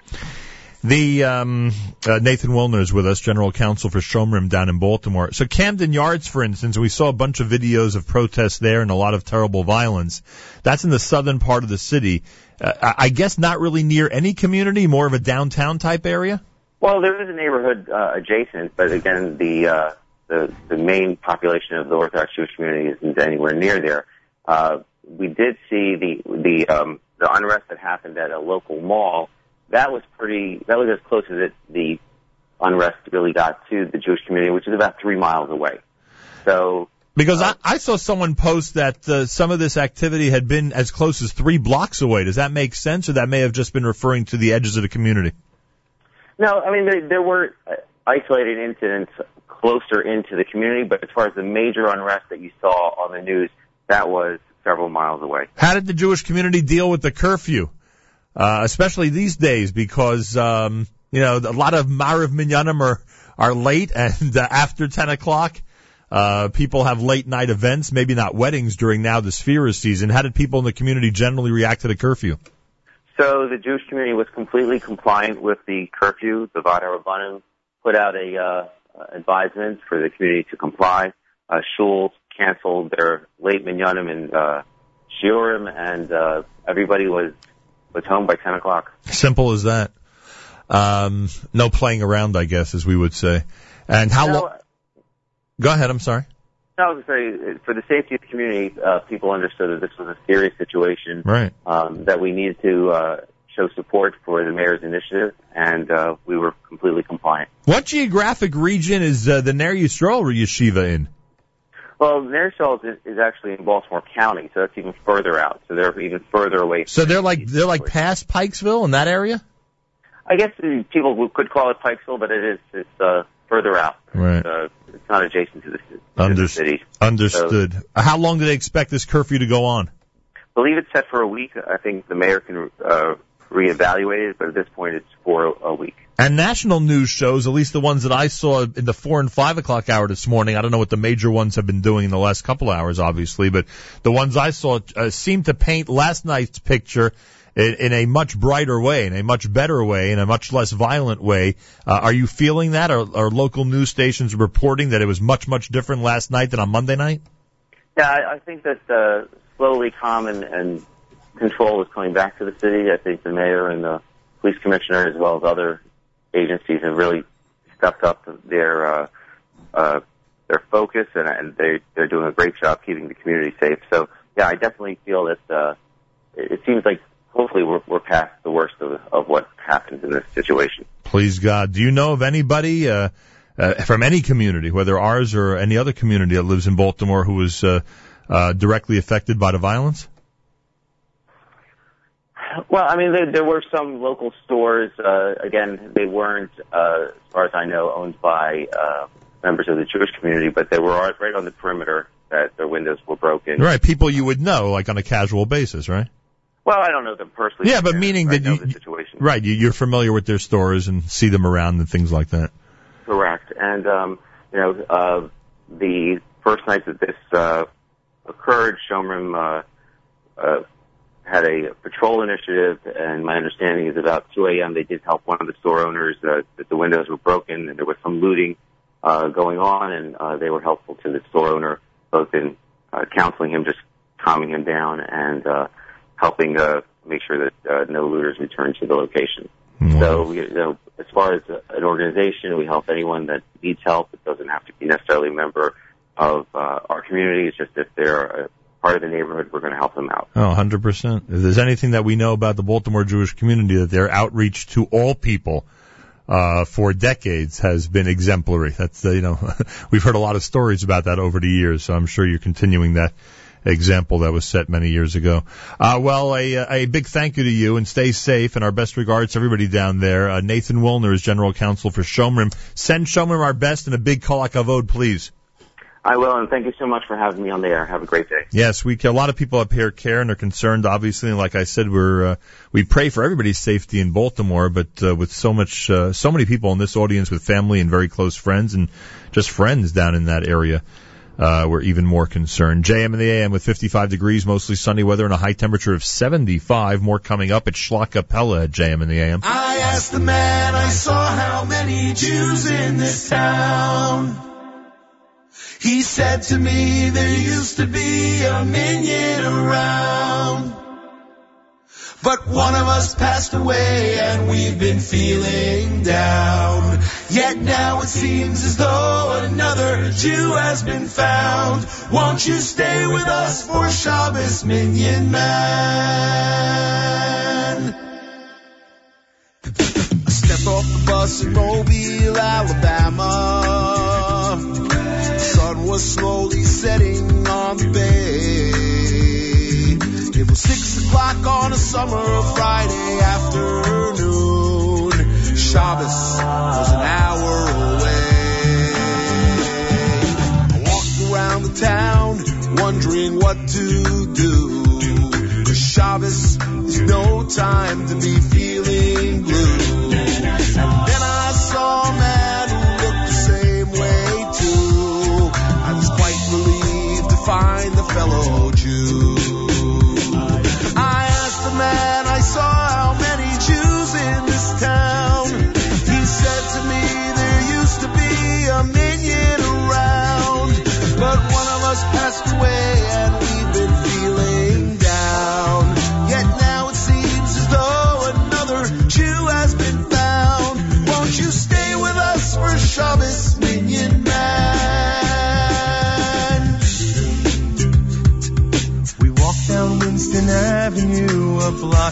S6: The um, uh, Nathan Willner is with us, General Counsel for Shomrim down in Baltimore. So Camden Yards, for instance, we saw a bunch of videos of protests there and a lot of terrible violence. That's in the southern part of the city. Uh, I guess not really near any community, more of a downtown type area.
S19: Well, there is a neighborhood uh, adjacent, but again, the uh, the the main population of the Orthodox Jewish community isn't anywhere near there. Uh, we did see the the um, the unrest that happened at a local mall. That was pretty. That was as close as it, the unrest really got to the Jewish community, which is about three miles away. So
S6: Because I, I saw someone post that uh, some of this activity had been as close as three blocks away. Does that make sense, or that may have just been referring to the edges of the community?
S19: No, I mean there, there were uh, isolated incidents closer into the community, but as far as the major unrest that you saw on the news, that was several miles away.
S6: How did the Jewish community deal with the curfew, uh, especially these days? Because um, you know a lot of Maariv Minyanim are are late, and uh, after ten o'clock, uh, people have late night events. Maybe not weddings during now the Sefira season. How did people in the community generally react to the curfew?
S19: So the Jewish community was completely compliant with the curfew. The Vaad HaRabbanim put out a uh, advisement for the community to comply. Uh, shuls canceled their late minyanim and uh, shiurim, and uh, everybody was was home by ten o'clock.
S6: Simple as that. Um, no playing around, I guess, as we would say. And how long? Go ahead. I'm sorry.
S19: I was going to say, for the safety of the community, uh, people understood that this was a serious situation.
S6: Right.
S19: Um, that we needed to uh, show support for the mayor's initiative, and uh, we were completely compliant.
S6: What geographic region is uh, the Ner Yisrael yeshiva in?
S19: Well, Yisrael is, is actually in Baltimore County, so that's even further out. So they're even further away.
S6: So they're like they're like past Pikesville in that area.
S19: I guess people could call it Pikesville, but it is it's uh, further out.
S6: Right.
S19: Uh, it's not adjacent to the, to
S6: Under-
S19: the city.
S6: Understood. How long do they expect this curfew to go on?
S19: I believe it's set for a week. I think the mayor can uh, reevaluate it, but at this point it's for a week.
S6: And national news shows, at least the ones that I saw in the four and five o'clock hour this morning, I don't know what the major ones have been doing in the last couple hours, obviously, but the ones I saw uh, seemed to paint last night's picture in, in a much brighter way, in a much better way, in a much less violent way. Uh, are you feeling that? Are, are local news stations reporting that it was much, much different last night than on Monday night?
S19: Yeah, I, I think that uh, slowly calm and, and control is coming back to the city. I think the mayor and the police commissioner, as well as other agencies, have really stepped up their uh, uh, their focus, and, and they they're doing a great job keeping the community safe. So, yeah, I definitely feel that uh, it, seems like hopefully we're, we're past the worst of, of what happens in this situation.
S6: Please God, do you know of anybody uh, uh, from any community, whether ours or any other community that lives in Baltimore, who was uh, uh, directly affected by the violence?
S19: Well, I mean, there, there were some local stores. Uh, again, they weren't, uh, as far as I know, owned by uh, members of the Jewish community, but they were right on the perimeter that their windows were broken.
S6: Right, people you would know, like on a casual basis, right?
S19: Well, I don't know them personally.
S6: Yeah, but meaning
S19: I
S6: that
S19: know
S6: you,
S19: the situation.
S6: right, you, you're familiar with their stores and see them around and things like that.
S19: Correct. And, um, you know, uh, the first night that this, uh, occurred, Shomrim, uh, uh, had a patrol initiative, and my understanding is about 2 a.m. they did help one of the store owners, uh, that the windows were broken and there was some looting, uh, going on, and, uh, they were helpful to the store owner both in uh, counseling him, just calming him down, and uh, helping uh, make sure that uh, no looters return to the location. So, you know, as far as uh, an organization, we help anyone that needs help. It doesn't have to be necessarily a member of uh, our community. It's just if they're a part of the neighborhood, we're going to help them out.
S6: Oh, 100%. If there's anything that we know about the Baltimore Jewish community, that their outreach to all people uh, for decades has been exemplary. That's, uh, you know, we've heard a lot of stories about that over the years, so I'm sure you're continuing that example that was set many years ago. Uh, well, a, a big thank you to you and stay safe and our best regards to everybody down there. Uh, Nathan Willner is general counsel for Shomrim. Send Shomrim our best and a big kol hakavod, please.
S19: I will, and thank you so much for having me on the air. Have a great day.
S6: Yes, we a lot of people up here care and are concerned. Obviously, like I said, we're uh, we pray for everybody's safety in Baltimore. But uh, with so much, uh, so many people in this audience with family and very close friends and just friends down in that area, uh, we're even more concerned. JM in the AM with 55 degrees, mostly sunny weather, and a high temperature of 75. More coming up at Schlacapella at JM in the AM.
S14: I asked the man I saw how many Jews in this town. He said to me there used to be a minyan around. But one of us passed away and we've been feeling down. Yet now it seems as though another Jew has been found. Won't you stay with us for Shabbos, Minyan Man? I stepped off the bus in Mobile, Alabama. Was slowly setting on the bay. It was six o'clock on a summer Friday afternoon. Shabbos was an hour away. I walked around the town wondering what to do. Shabbos is no time to be feeling blue.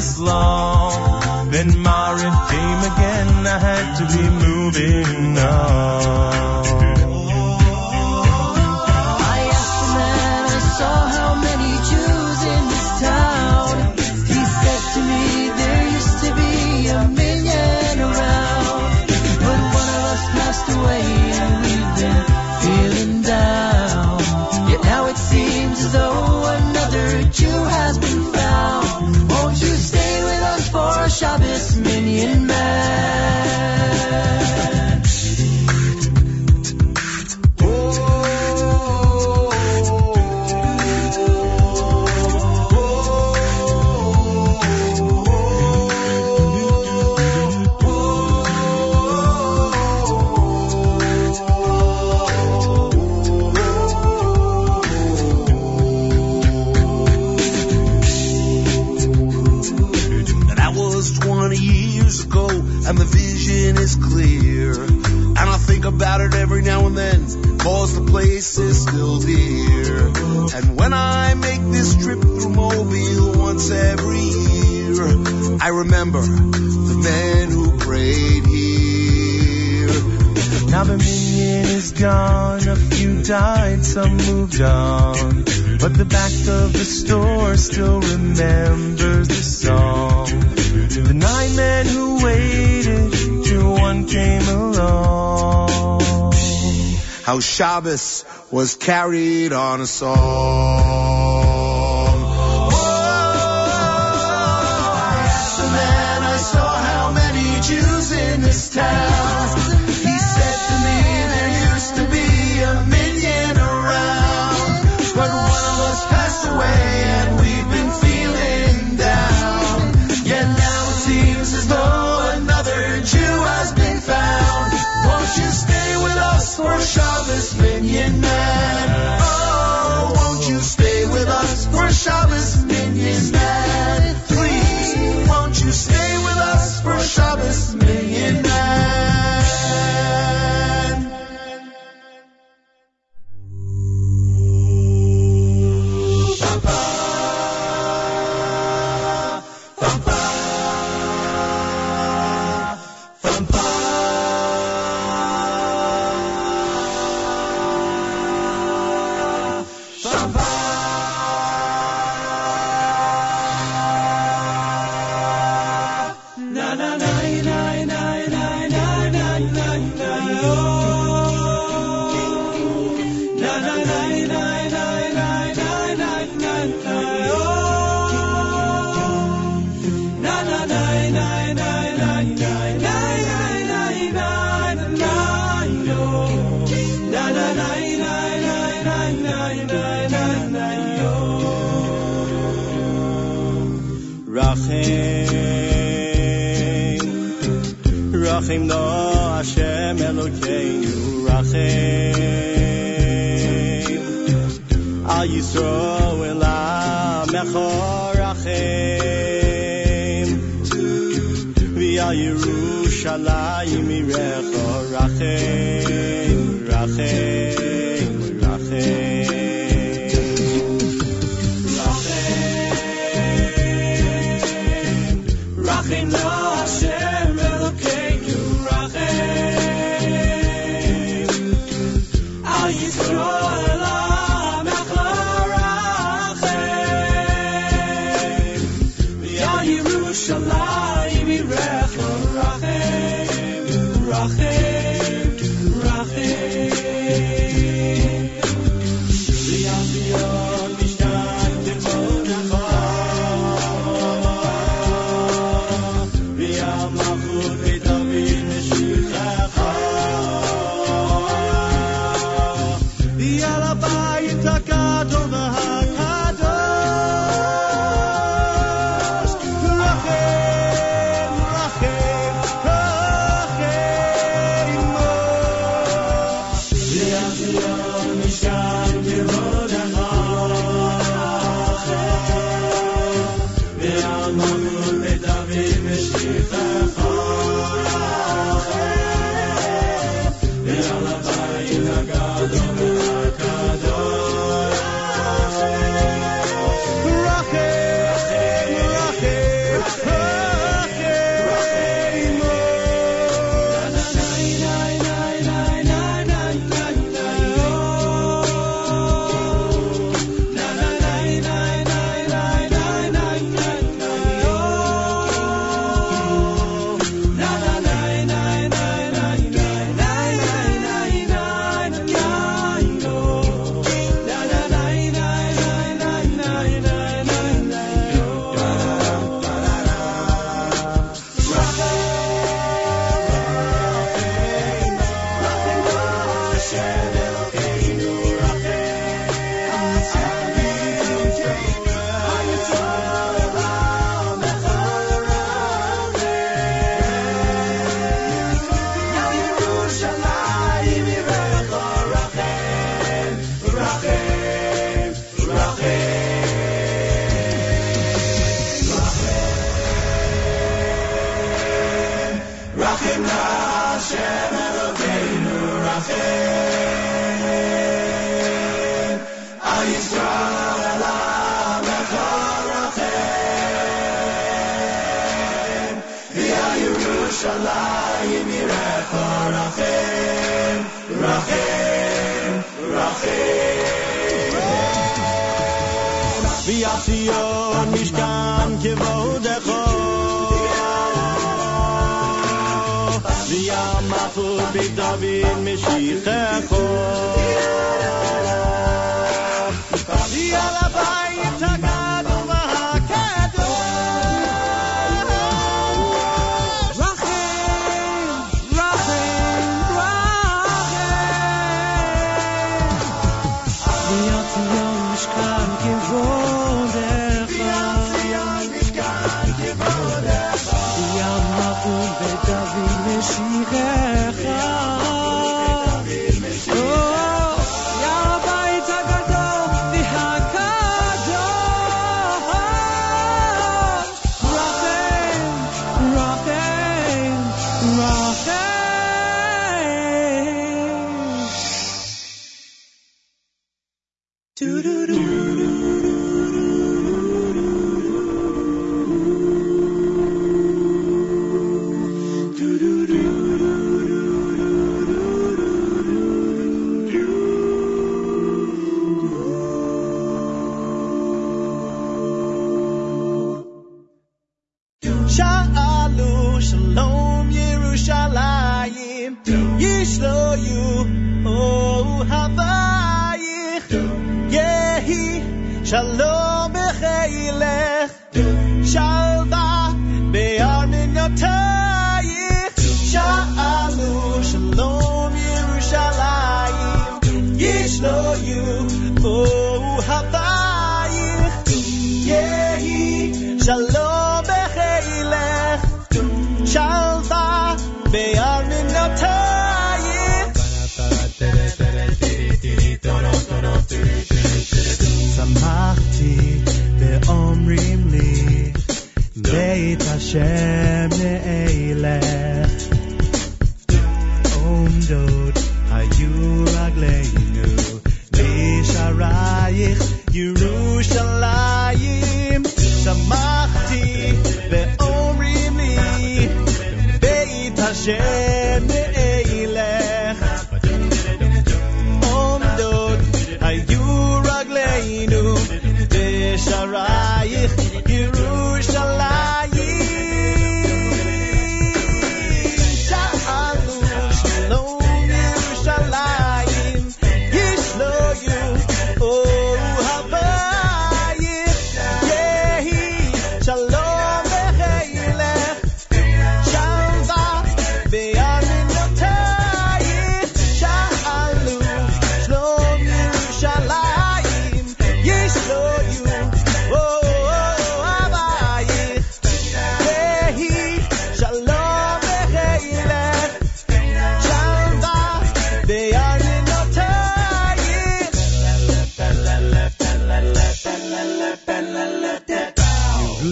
S14: Shabbos long. Then Maariv came again, I had to be moving on.
S3: For Shabbos, minyan man?
S14: Place is still here. And when I make this trip through Mobile once every year, I remember the men who prayed here. Now the minyan is gone, a few died, some moved on. But the back of the store still remembers the song. The nine men who waited till one came how Shabbos was carried on a song. Whoa, I asked the man, I saw how many Jews in this town.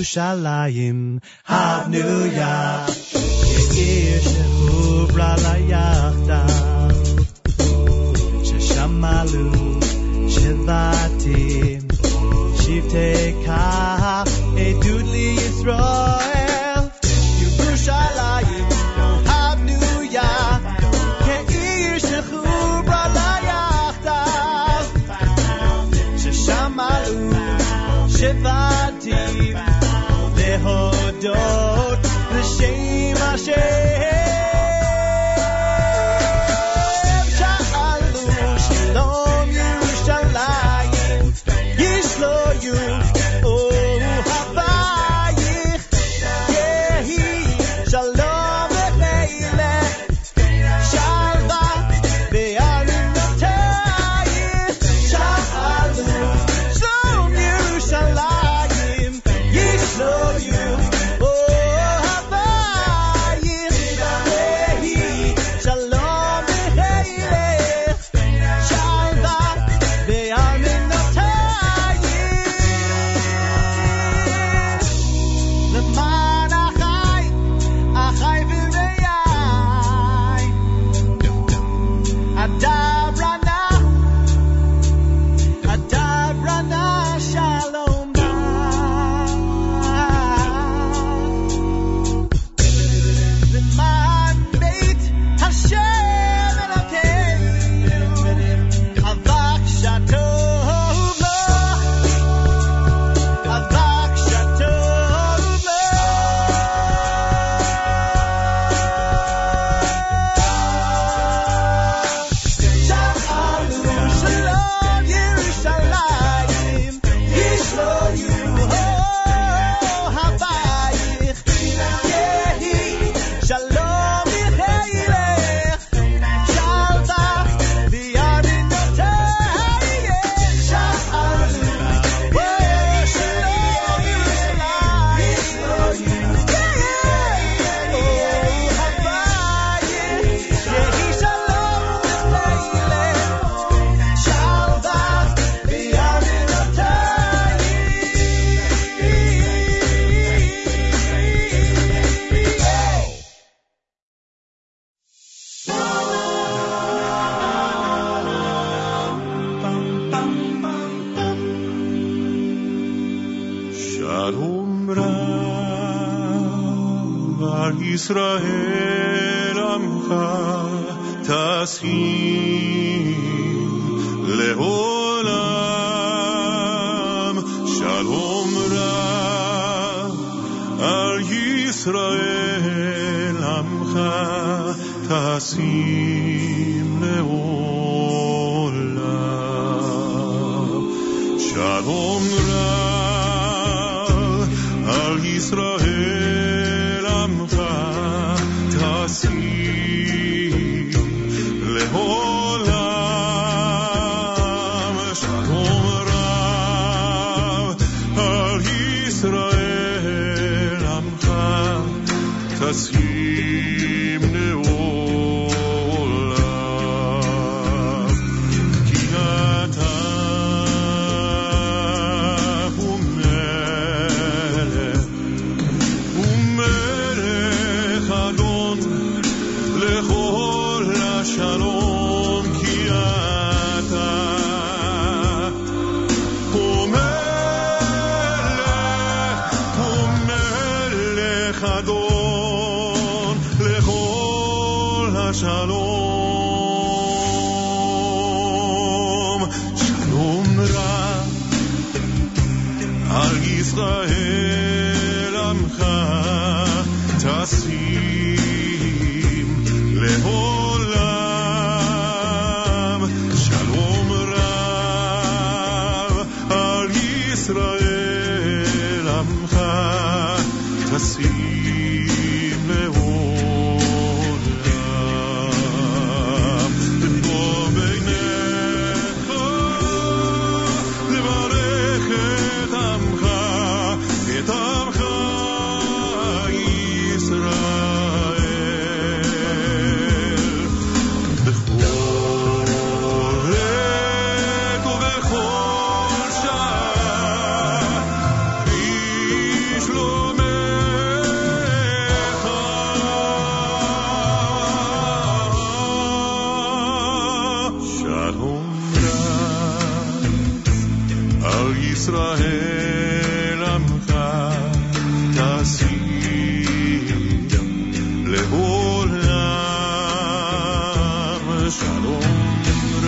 S20: Yerushalayim. Havnuya Ye'ir שלום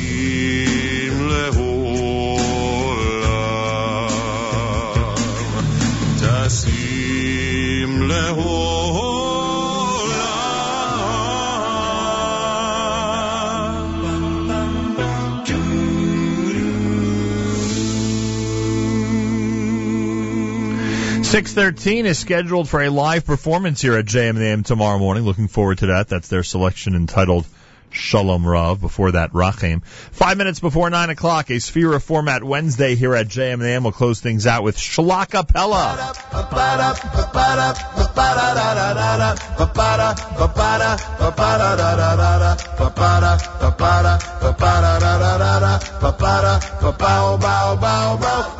S6: 613 is scheduled for a live performance here at JMM tomorrow morning. Looking forward to that. That's their selection entitled Shalom Rav. Before that, Rachim. Five minutes before 9 o'clock, a Sefira Format Wednesday here at JMM. We'll close things out with Shalakapella.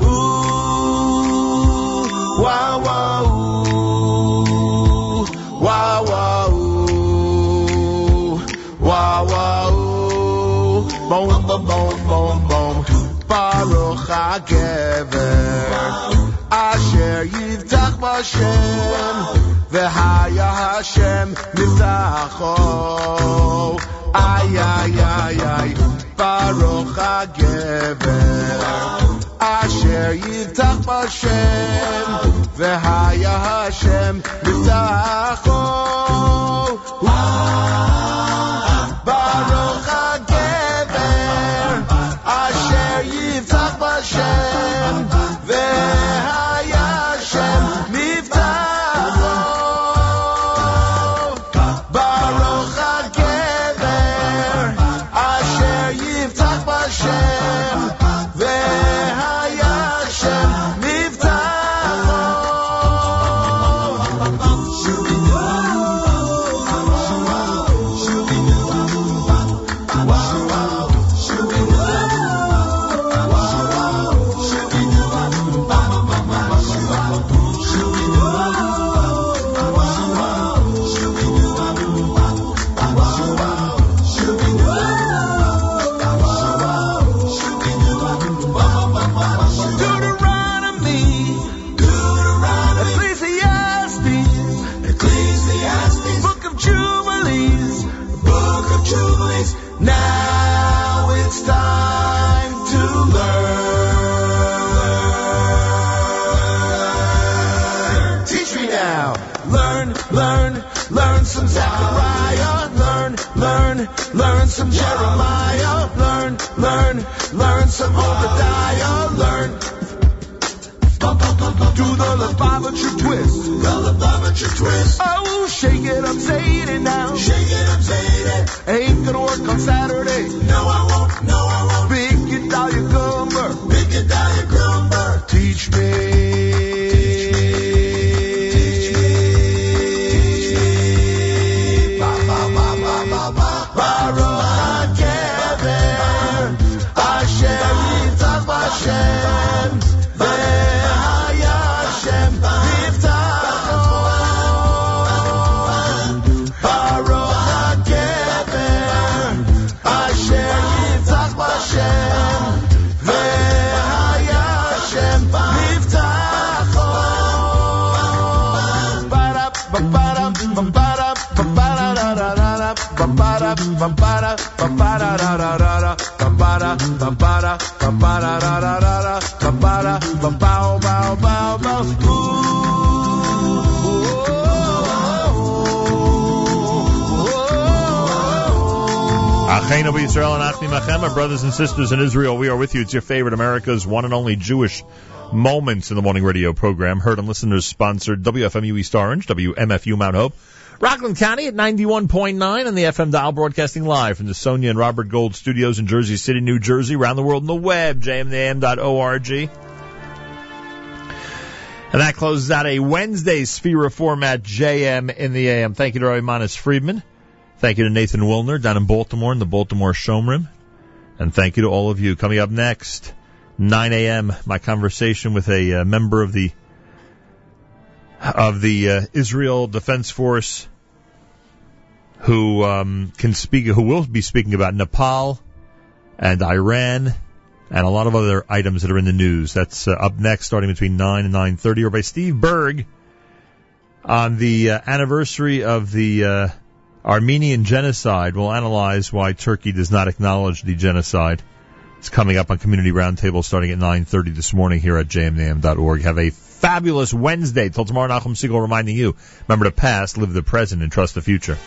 S6: Ooh.
S14: Wow, wow, ooh. wow, wow, ooh. wow, wow, ooh. boom, boom, boom, boom, boom. Baruch HaGever, Asher Yivtach B'Hashem, V'haya Hashem Mivtacho. Ay, ay, ay, ay, Baruch HaGever, Asher Yivtach B'Hashem, V'haya Hashem Mivtacho. Learn, some Jeremiah. Learn, learn, learn some Obadiah. Learn. Do the Lubavitcher twist. The Lubavitcher twist. Oh, shake it up, say it now. Shake it up, say it. Ain't gonna work on Saturday. No, I won't. No, I won't. Big Gedalia Gumber. Big Gedalia Gumber. Teach me. Ba-ba-da, ba-ba-da-da-da-da-da. Ba-ba-da, ba-bow, bow, bow, bow.
S6: Achenu B'Yisrael and Achim Achem, our brothers and sisters in Israel, we are with you. It's your favorite America's one and only Jewish Moments in the Morning radio program. Heard and listeners sponsored WFMU East Orange, WMFU Mount Hope, Rockland County at 91.9 and the FM dial broadcasting live from the Sonia and Robert Gold studios in Jersey City, New Jersey, around the world on the web, jmintheam.org. And that closes out a Wednesday Sefira format JM in the AM. Thank you to Roy Manis Friedman. Thank you to Nathan Willner down in Baltimore in the Baltimore Shomrim. And thank you to all of you. Coming up next, 9 a.m., my conversation with a uh, member of the of the uh, Israel Defense Force who um, can speak, who will be speaking about Nepal and Iran and a lot of other items that are in the news. That's uh, up next, starting between 9 and 9.30, or by Steve Berg on the uh, anniversary of the uh, Armenian genocide. We'll analyze why Turkey does not acknowledge the genocide. It's coming up on Community Roundtable starting at 9.30 this morning here at jmintheam.org. Have a fabulous Wednesday. Till tomorrow, Nachum Segal reminding you, remember the past, live the present, and trust the future.